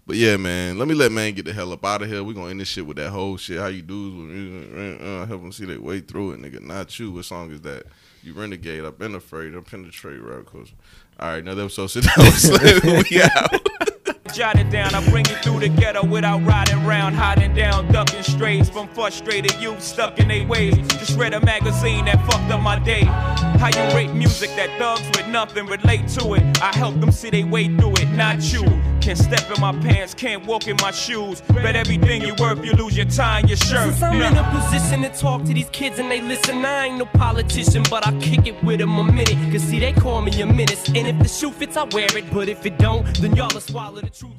S3: But yeah, man, let me let man get the hell up out of here. We gonna end this shit with that whole shit. How you dudes music? Uh, help them see their way through it, nigga. Not you. What song is that? You renegade. I've been afraid. I penetrate rap culture. All right, another episode. Sit down. we out.
S4: Jot it down, I bring you through the ghetto without riding round, hiding down, ducking strays from frustrated youth stuck in their ways. Just read a magazine that fucked up my day. How you rate music that thugs with nothing relate to it? I help them see they way through it, not you. Can't step in my pants, can't walk in my shoes. Bet everything you worth, you lose your tie and your shirt.
S7: Since I'm in a position to talk to these kids and they listen, I ain't no politician, but I kick it with them a minute. Cause see, they call me a menace. And if the shoe fits, I wear it. But if it don't, then y'all will swallow the truth,